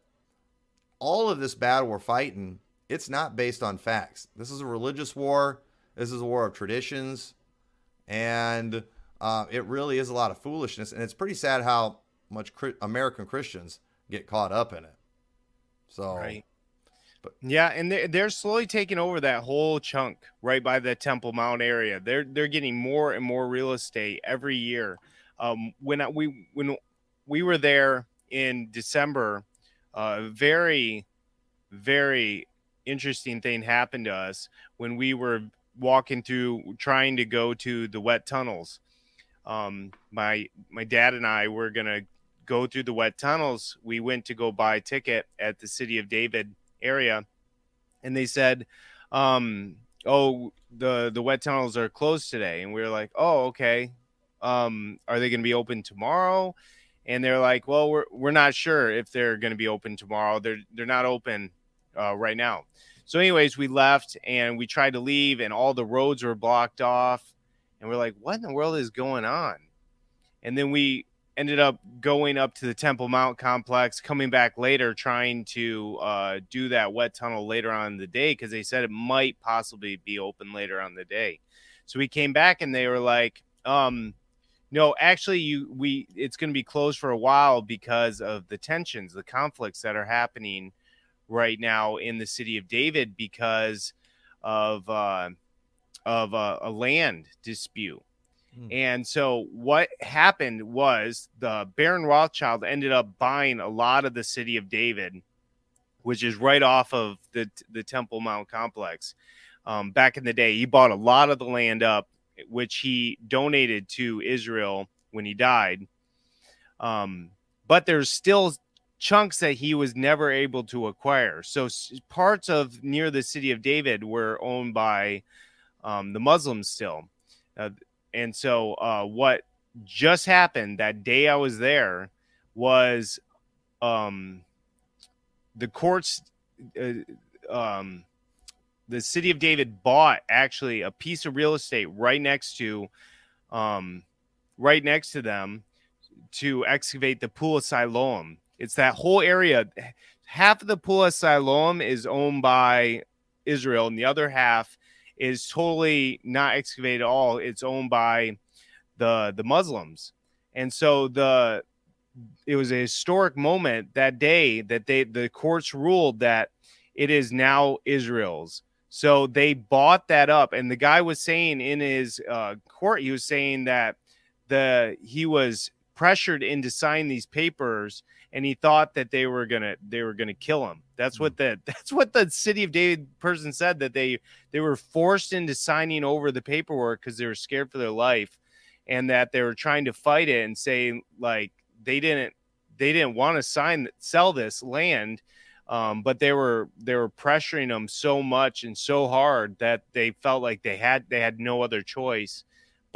All of this battle we're fighting, it's not based on facts. This is a religious war. This is a war of traditions, and uh, it really is a lot of foolishness. And it's pretty sad how much American Christians get caught up in it. So, Right. But- yeah, and they're, they're slowly taking over that whole chunk right by the Temple Mount area. They're they're getting more and more real estate every year. Um, when I, we when we were there in December, uh, very very interesting thing happened to us when we were walking through trying to go to the wet tunnels. Um, my my dad and I were gonna go through the wet tunnels. We went to go buy a ticket at the City of David area, and they said, um, "Oh, the the wet tunnels are closed today." And we were like, "Oh, okay. Um, are they going to be open tomorrow?" And they're like, "Well, we're we're not sure if they're going to be open tomorrow. They're they're not open uh, right now." So, anyways, we left and we tried to leave, and all the roads were blocked off, and we're like, "What in the world is going on?" And then we ended up going up to the Temple Mount complex, coming back later, trying to uh, do that wet tunnel later on in the day because they said it might possibly be open later on the day. So we came back and they were like, um, "No, actually, you we it's going to be closed for a while because of the tensions, the conflicts that are happening right now in the city of David because of uh, of uh, a land dispute." And so what happened was the Baron Rothschild ended up buying a lot of the city of David, which is right off of the the Temple Mount complex. Um, back in the day, he bought a lot of the land up, which he donated to Israel when he died. Um, but there's still chunks that he was never able to acquire. So parts of near the city of David were owned by um, the Muslims still. Uh, and so, uh, what just happened that day I was there was um, the courts, uh, um, the city of David bought actually a piece of real estate right next to, um, right next to them to excavate the Pool of Siloam. It's that whole area. Half of the Pool of Siloam is owned by Israel, and the other half is totally not excavated at all. It's owned by the the Muslims, and so the it was a historic moment that day that they the courts ruled that it is now Israel's. So they bought that up, and the guy was saying in his uh, court, he was saying that the he was pressured into signing these papers and he thought that they were gonna they were gonna kill him. That's what the that's what the city of david person said that they they were forced into signing over the paperwork because they were scared for their life and that they were trying to fight it and say like they didn't they didn't want to sign sell this land um, but they were they were pressuring them so much and so hard that they felt like they had they had no other choice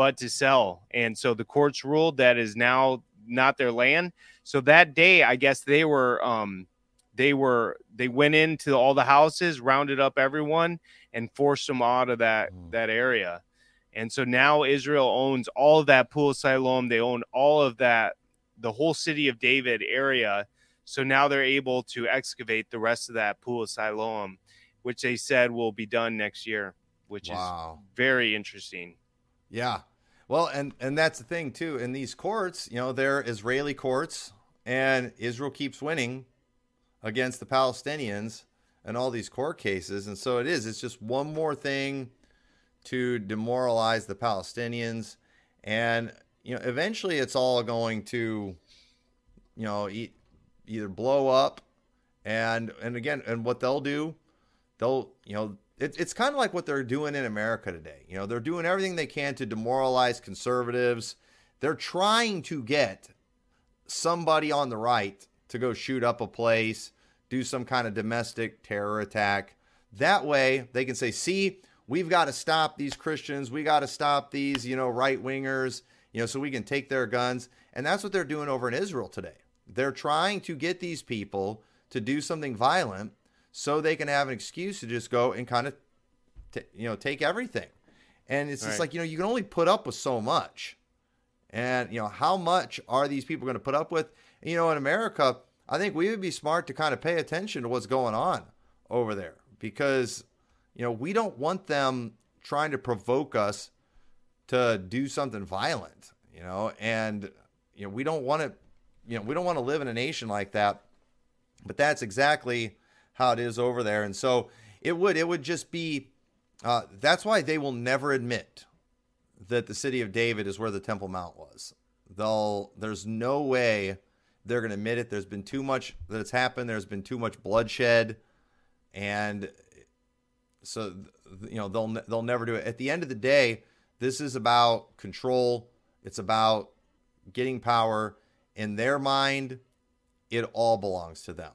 but to sell. And so the courts ruled that is now not their land so that day i guess they were um they were they went into all the houses rounded up everyone and forced them out of that Mm. that area and so now israel owns all of that pool of siloam they own all of that the whole city of david area so now they're able to excavate the rest of that pool of siloam which they said will be done next year which Wow. is very interesting Yeah. Well, and and that's the thing too. In these courts, you know, they're Israeli courts, and Israel keeps winning against the Palestinians and all these court cases, and so it is. It's just one more thing to demoralize the Palestinians, and you know eventually it's all going to, you know, either blow up, and and again, and what they'll do, they'll you know it, it's kind of like what they're doing in America today. You know, they're doing everything they can to demoralize conservatives. They're trying to get somebody on the right to go shoot up a place, do some kind of domestic terror attack. That way, they can say, "See, we've got to stop these Christians. We got to stop these, you know, right wingers, you know, so we can take their guns." And that's what they're doing over in Israel today. They're trying to get these people to do something violent so they can have an excuse to just go and kind of, t- you know, take everything. And it's just Right. like, you know, you can only put up with so much. And, you know, how much are these people going to put up with? You know, in America, I think we would be smart to kind of pay attention to what's going on over there because, you know, we don't want them trying to provoke us to do something violent, you know, and, you know, we don't want to, you know, we don't want to live in a nation like that. But that's exactly how it is over there. And so it would, it would just be, uh, that's why they will never admit that the city of David is where the Temple Mount was. They'll there's no way they're going to admit it. There's been too much that's happened. There's been too much bloodshed, and so you know they'll they'll never do it. At the end of the day, this is about control. It's about getting power. In their mind, it all belongs to them.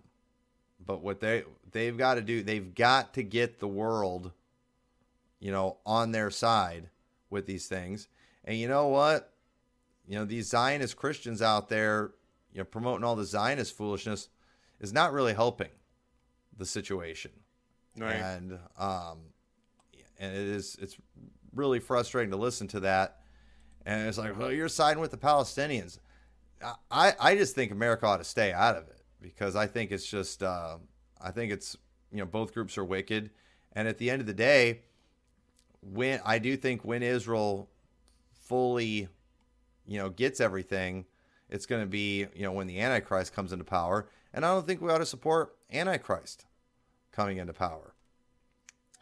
But what they they've got to do, they've got to get the world, you know, on their side with these things. And you know what? You know, these Zionist Christians out there, you know, promoting all the Zionist foolishness is not really helping the situation. Right. And um and it is it's really frustrating to listen to that. And it's like, well, you're siding with the Palestinians. I, I just think America ought to stay out of it because I think it's just uh, I think it's you know both groups are wicked, and at the end of the day, when I do think when Israel fully you know gets everything, it's going to be you know when the Antichrist comes into power, and I don't think we ought to support Antichrist coming into power.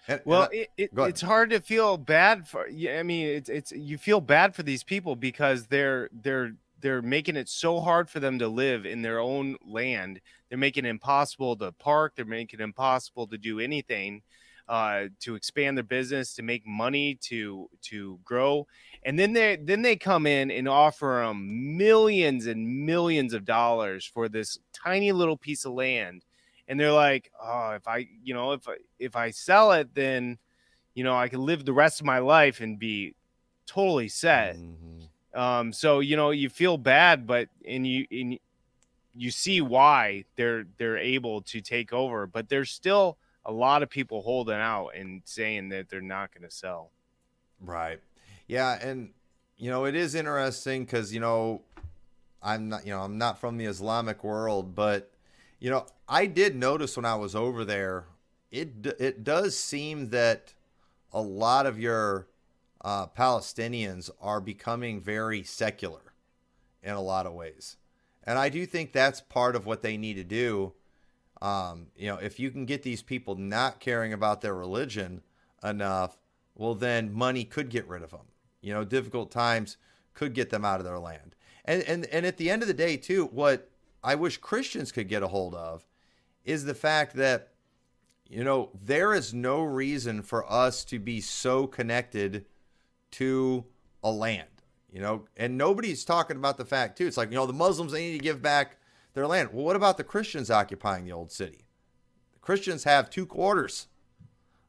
And, Well, and I- it, it, it's hard to feel bad for. I mean, it's it's you feel bad for these people because they're they're they're making it so hard for them to live in their own land. They're making it impossible to park. They're making it impossible to do anything, uh, to expand their business, to make money, to to grow. And then they then they come in and offer them millions and millions of dollars for this tiny little piece of land and they're like, "Oh, if I, you know, if I, if I sell it, then, you know, I can live the rest of my life and be totally set." Mhm. Um, so you know, you feel bad, but and you and you see why they're they're able to take over, but there's still a lot of people holding out and saying that they're not going to sell. Right. Yeah, and you know it is interesting because you know I'm not you know I'm not from the Islamic world, but you know I did notice when I was over there, it it does seem that a lot of your uh, Palestinians are becoming very secular in a lot of ways, and I do think that's part of what they need to do. Um, you know, if you can get these people not caring about their religion enough, well, then money could get rid of them. You know, difficult times could get them out of their land. And and and at the end of the day, too, what I wish Christians could get a hold of is the fact that you know there is no reason for us to be so connected to a land. You know, and nobody's talking about the fact too. It's like you know the Muslims they need to give back their land. Well, what about the Christians occupying the old city? The Christians have two quarters,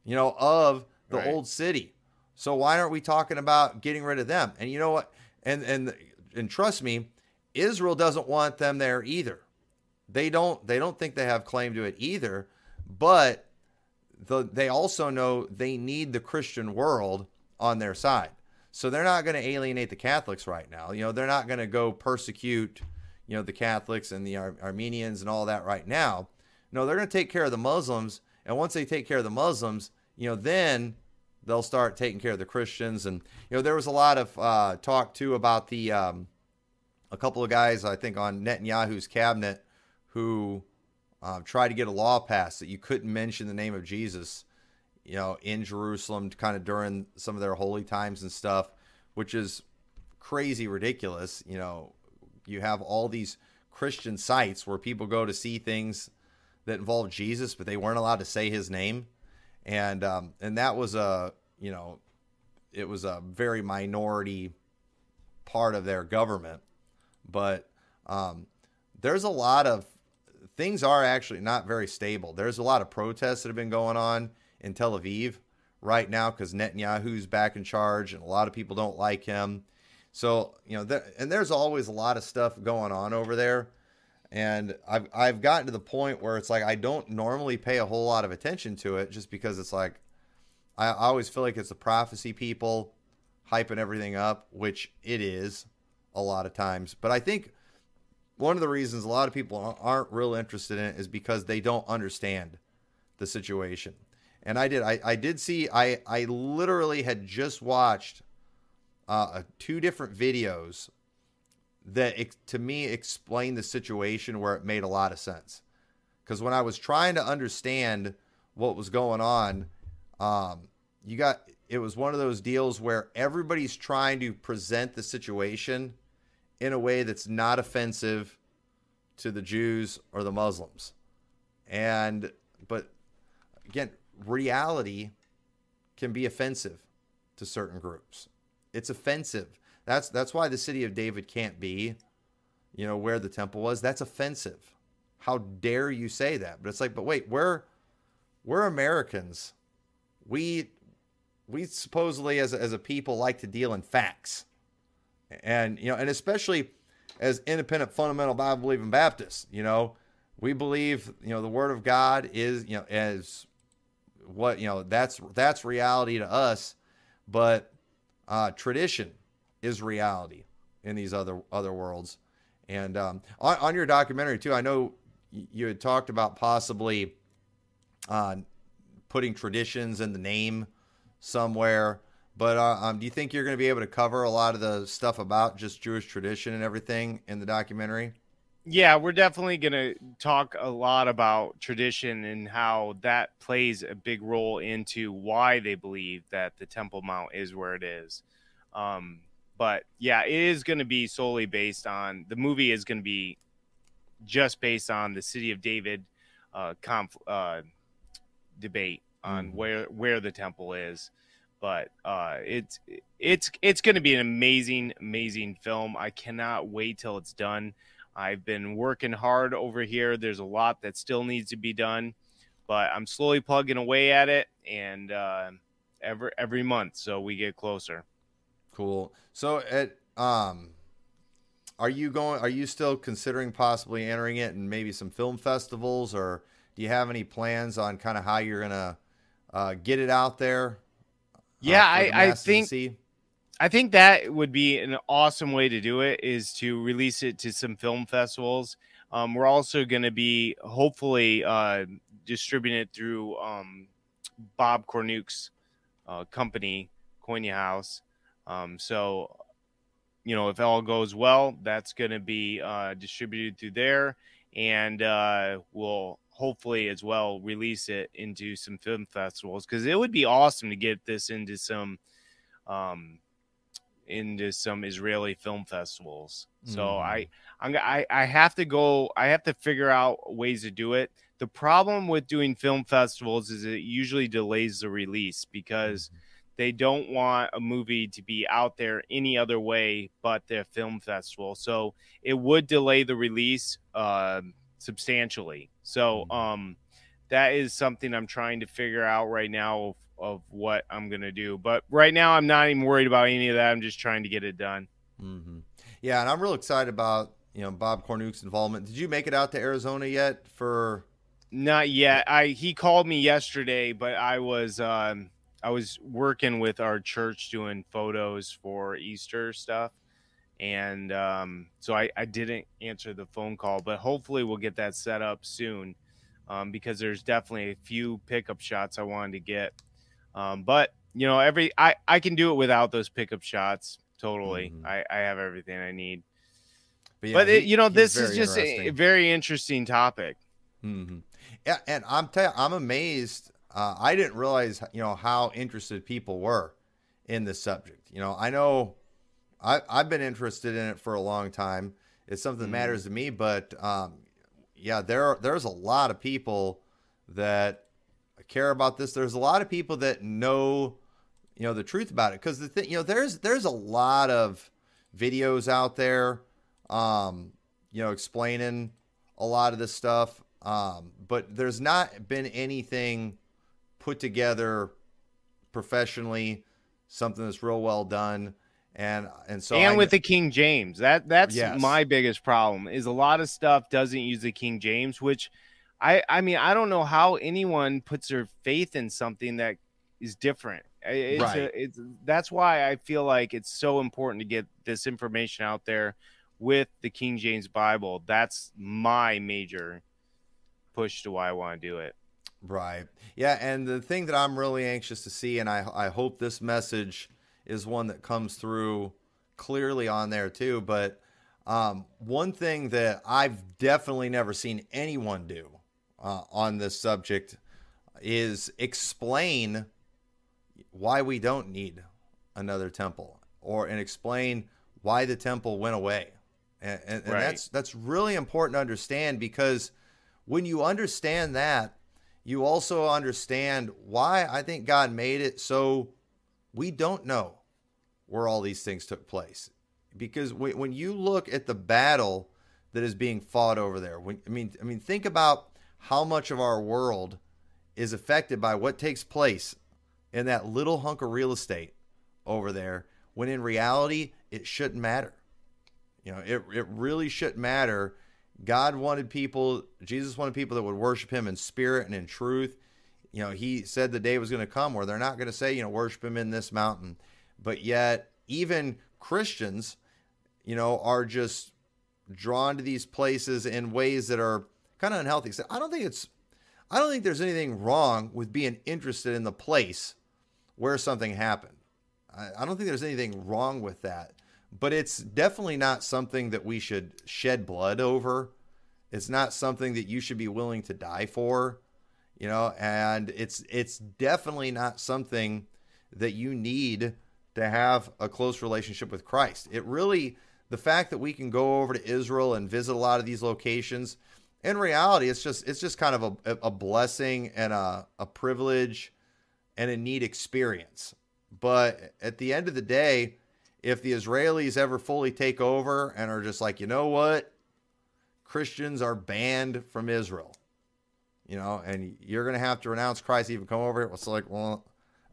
you know, of the Right. old city. So why aren't we talking about getting rid of them? And you know what? And and and trust me, Israel doesn't want them there either. They don't they don't think they have claim to it either, but the, they also know they need the Christian world on their side. So they're not going to alienate the Catholics right now. You know, they're not going to go persecute, you know, the Catholics and the Ar- Armenians and all that right now. No, they're going to take care of the Muslims, and once they take care of the Muslims, you know, then they'll start taking care of the Christians. And you know, there was a lot of uh, talk too about the um, a couple of guys I think on Netanyahu's cabinet who uh, tried to get a law passed that you couldn't mention the name of Jesus you know, in Jerusalem kind of during some of their holy times and stuff, which is crazy ridiculous. You know, you have all these Christian sites where people go to see things that involve Jesus, but they weren't allowed to say his name. And um, and that was a you know, it was a very minority part of their government. But um, there's a lot of things are actually not very stable. There's a lot of protests that have been going on in Tel Aviv right now because Netanyahu's back in charge and a lot of people don't like him. So, you know, there, and there's always a lot of stuff going on over there. And I've, I've gotten to the point where it's like I don't normally pay a whole lot of attention to it just because it's like I, always feel like it's the prophecy people hyping everything up, which it is a lot of times. But I think one of the reasons a lot of people aren't real interested in it is because they don't understand the situation. And I did. I, I did see. I I literally had just watched uh, two different videos that to me explained the situation where it made a lot of sense. Because when I was trying to understand what was going on, um, you got it was one of those deals where everybody's trying to present the situation in a way that's not offensive to the Jews or the Muslims. And but again, reality can be offensive to certain groups. It's offensive. That's that's why the city of David can't be, you know, where the temple was. That's offensive. How dare you say that? But it's like, but wait, we're we're Americans. We we supposedly as a, as a people like to deal in facts and you know and especially as independent fundamental bible believing baptists you know we believe you know the word of god is you know as what you know that's that's reality to us but uh, tradition is reality in these other other worlds and um, on, on, your documentary too i know you had talked about possibly uh, putting traditions in the name somewhere. But uh, um, do you think you're going to be able to cover a lot of the stuff about just Jewish tradition and everything in the documentary? Yeah, we're definitely going to talk a lot about tradition and how that plays a big role into why they believe that the Temple Mount is where it is. Um, but yeah, it is going to be solely based on the movie is going to be just based on the city of David uh, conf, uh, debate on mm-hmm. where where the temple is. But uh, it's it's it's going to be an amazing amazing film. I cannot wait till it's done. I've been working hard over here. There's a lot that still needs to be done, but I'm slowly plugging away at it, and uh, every every month, so we get closer. Cool. So at um, are you going? Are you still considering possibly entering it and maybe some film festivals, or do you have any plans on kind of how you're gonna uh, get it out there. Uh, yeah, I, I think I think that would be an awesome way to do it is to release it to some film festivals. Um, we're also going to be hopefully uh, distributing it through um, Bob Cornuke's uh, company, Koinonia House. Um, so, you know, if all goes well, that's going to be uh, distributed through there, and uh, we'll hopefully as well release it into some film festivals because it would be awesome to get this into some um into some Israeli film festivals. So mm. I I'm I I have to go I have to figure out ways to do it. The problem with doing film festivals is it usually delays the release because mm. they don't want a movie to be out there any other way but their film festival. So it would delay the release uh, substantially. So mm-hmm. um, that is something I'm trying to figure out right now of, of what I'm gonna do. But right now, I'm not even worried about any of that. I'm just trying to get it done. Mm-hmm. Yeah, and I'm real excited about you know Bob Cornuke's involvement. Did you make it out to Arizona yet? For not yet. I he called me yesterday, but I was um, I was working with our church doing photos for Easter stuff and um, so I, I, didn't answer the phone call but hopefully we'll get that set up soon um, because there's definitely a few pickup shots i wanted to get um, but you know every I, I can do it without those pickup shots totally mm-hmm. I, I have everything i need but, yeah, but it, you know this is just a, a, very interesting topic mm-hmm. yeah and i'm i'm amazed uh, I didn't realize you know how interested people were in this subject. You know, I know I, I've been interested in it for a long time. It's something that matters to me, but um, yeah, there there's a lot of people that care about this. There's a lot of people that know you know the truth about it. Because the thing you know there's there's a lot of videos out there um, you know explaining a lot of this stuff. Um, but there's not been anything put together professionally something that's real well done and and so and I, with the King James, that that's Yes. my biggest problem is a lot of stuff doesn't use the King James, which I I mean I don't know how anyone puts their faith in something that is different. It's Right. a, it's that's why I feel like it's so important to get this information out there with the King James Bible. That's my major push to why I want to do it. Right. Yeah, and the thing that I'm really anxious to see, and I I hope this message is one that comes through clearly on there too. But um, one thing that I've definitely never seen anyone do uh, on this subject is explain why we don't need another temple, or and explain why the temple went away. And, and, and Right. that's that's really important to understand because when you understand that, you also understand why I think God made it so we don't know where all these things took place. Because when you look at the battle that is being fought over there, when, I mean, I mean, think about how much of our world is affected by what takes place in that little hunk of real estate over there. When in reality, it shouldn't matter. You know, it it really shouldn't matter. God wanted people, Jesus wanted people that would worship him in spirit and in truth. You know, he said the day was going to come where they're not going to say, you know, worship him in this mountain. But yet, even Christians, you know, are just drawn to these places in ways that are kind of unhealthy. So I don't think it's, I don't think there's anything wrong with being interested in the place where something happened. I, I don't think there's anything wrong with that, but it's definitely not something that we should shed blood over. It's not something that you should be willing to die for, you know, and it's it's definitely not something that you need to have a close relationship with Christ. It really the fact that we can go over to Israel and visit a lot of these locations, in reality, it's just it's just kind of a, a blessing and a, a privilege and a neat experience. But at the end of the day, if the Israelis ever fully take over and are just like, you know what, Christians are banned from Israel, you know, and you're going to have to renounce Christ, even come over here. It's like, well,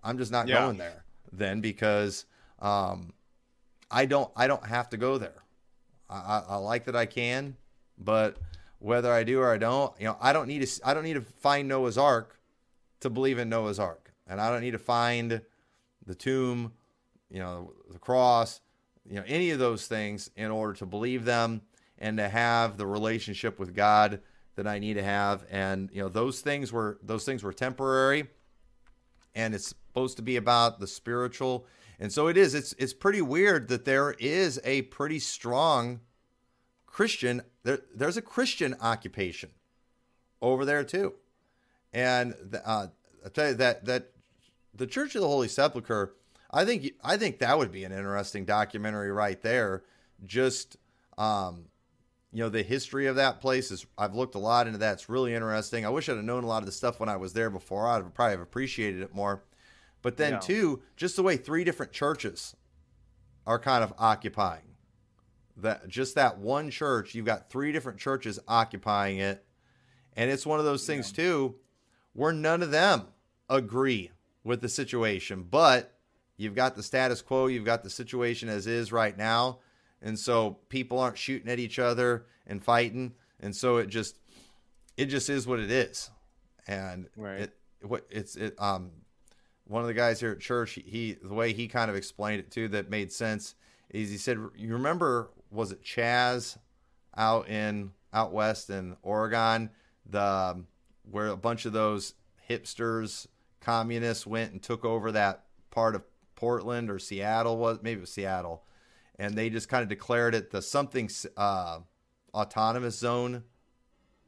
I'm just not Yeah. going there then because um, I don't I don't have to go there. I, I, I like that I can, but whether I do or I don't, you know, I don't need to I don't need to find Noah's Ark to believe in Noah's Ark, and I don't need to find the tomb, you know, the cross, you know, any of those things in order to believe them and to have the relationship with God that I need to have. And you know, those things were those things were temporary, and it's supposed to be about the spiritual. And so it is. It's it's pretty weird that there is a pretty strong Christian. There, there's a Christian occupation over there too, and the, uh, I tell you that that the Church of the Holy Sepulchre. I think I think that would be an interesting documentary right there. Just um, you know, the history of that place is. I've looked a lot into that. It's really interesting. I wish I'd have known a lot of the stuff when I was there before. I'd have probably have appreciated it more. But then Yeah. too, just the way three different churches are kind of occupying that just that one church you've got three different churches occupying it and it's one of those things too where none of them agree with the situation but you've got the status quo you've got the situation as is right now and so people aren't shooting at each other and fighting and so it just it just is what it is and Right. it what it's it um one of the guys here at church he, he the way he kind of explained it too that made sense is he said you remember was it Chaz out in out west in Oregon the um, where a bunch of those hipsters communists went and took over that part of Portland or Seattle was maybe it was Seattle and they just kind of declared it the something uh, autonomous zone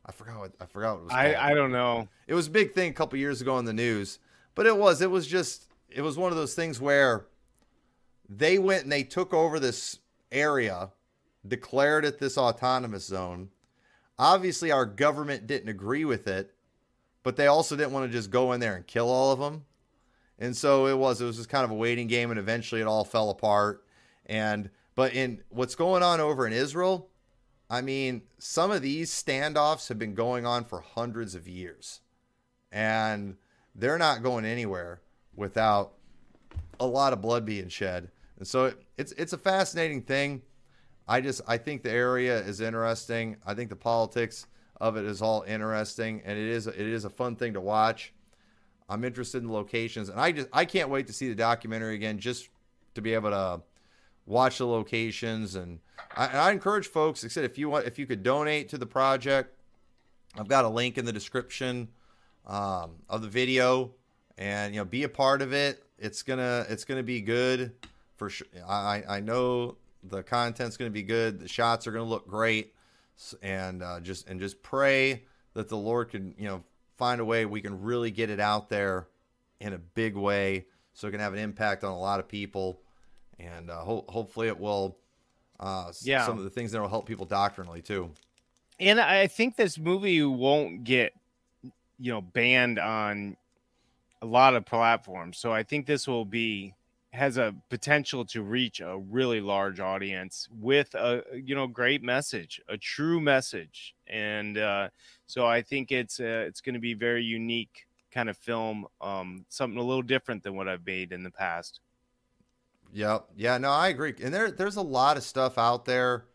I forgot what I forgot what it was. I. I don't know. It was a big thing a couple years ago in the news, but it was it was just it was one of those things where they went and they took over this area, declared it this autonomous zone. Obviously, our government didn't agree with it, but they also didn't want to just go in there and kill all of them. And so it was it was just kind of a waiting game, and eventually it all fell apart. And but in what's going on over in Israel, I mean, some of these standoffs have been going on for hundreds of years, and they're not going anywhere without a lot of blood being shed. And so it, it's it's a fascinating thing. I just I think the area is interesting. I think the politics of it is all interesting, and it is it is a fun thing to watch. I'm interested in locations, and I just I can't wait to see the documentary again, just to be able to watch the locations. And I, I encourage folks. Like I said, if you want, if you could donate to the project, I've got a link in the description um, of the video, and you know, be a part of it. It's gonna it's gonna be good for sure. I I know the content's gonna be good. The shots are gonna look great, and uh, just and just pray that the Lord can you know find a way we can really get it out there in a big way so it can have an impact on a lot of people and uh, ho- hopefully it will uh, Yeah. some of the things that will help people doctrinally too And I think this movie won't get, you know, banned on a lot of platforms. So I think this will be has a potential to reach a really large audience with a you know great message, a true message. And uh, so I think it's uh, it's going to be very unique kind of film, um, something a little different than what I've made in the past. Yep. Yeah, no, I agree. And there there's a lot of stuff out there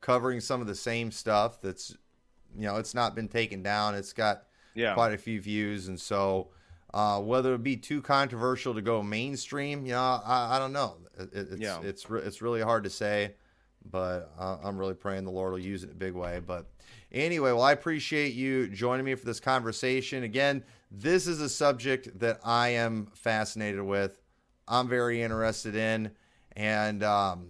covering some of the same stuff that's you know, it's not been taken down. It's got Yeah. quite a few views and so uh, whether it be too controversial to go mainstream, you know, I, I don't know. It, it's Yeah. it's re- it's really hard to say, but uh, I'm really praying the Lord will use it in a big way. But anyway, well, I appreciate you joining me for this conversation. Again, this is a subject that I am fascinated with. I'm very interested in, and um,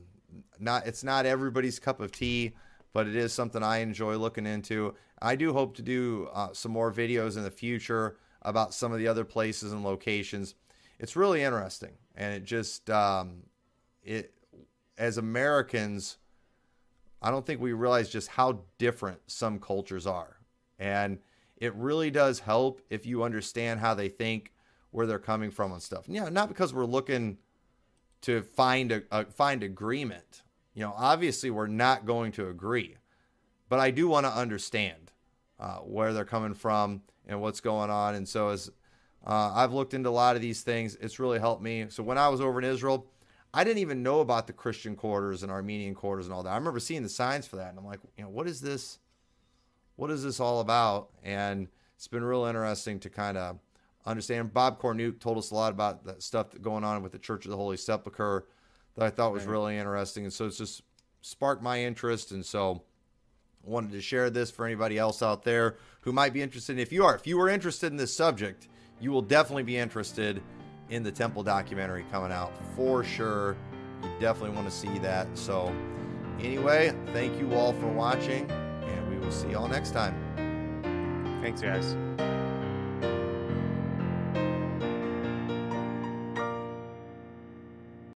not it's not everybody's cup of tea, but it is something I enjoy looking into. I do hope to do uh, some more videos in the future about some of the other places and locations. It's really interesting, and it just um, it as Americans, I don't think we realize just how different some cultures are, and it really does help if you understand how they think, where they're coming from, and stuff. Yeah, not because we're looking to find a, a find agreement. You know, obviously we're not going to agree, but I do want to understand uh, where they're coming from and what's going on. And so as uh, I've looked into a lot of these things, it's really helped me. So when I was over in Israel, I didn't even know about the Christian quarters and Armenian quarters and all that. I remember seeing the signs for that, and I'm like, you know, what is this? What is this all about? And it's been real interesting to kind of understand. Bob Cornuke told us a lot about that stuff that going on with the Church of the Holy Sepulchre that I thought was Right. really interesting, and so it's just sparked my interest, and so wanted to share this for anybody else out there who might be interested. If you are, if you were interested in this subject, you will definitely be interested in the temple documentary coming out for sure. You definitely want to see that. So, anyway, thank you all for watching, and we will see y'all next time. Thanks, guys.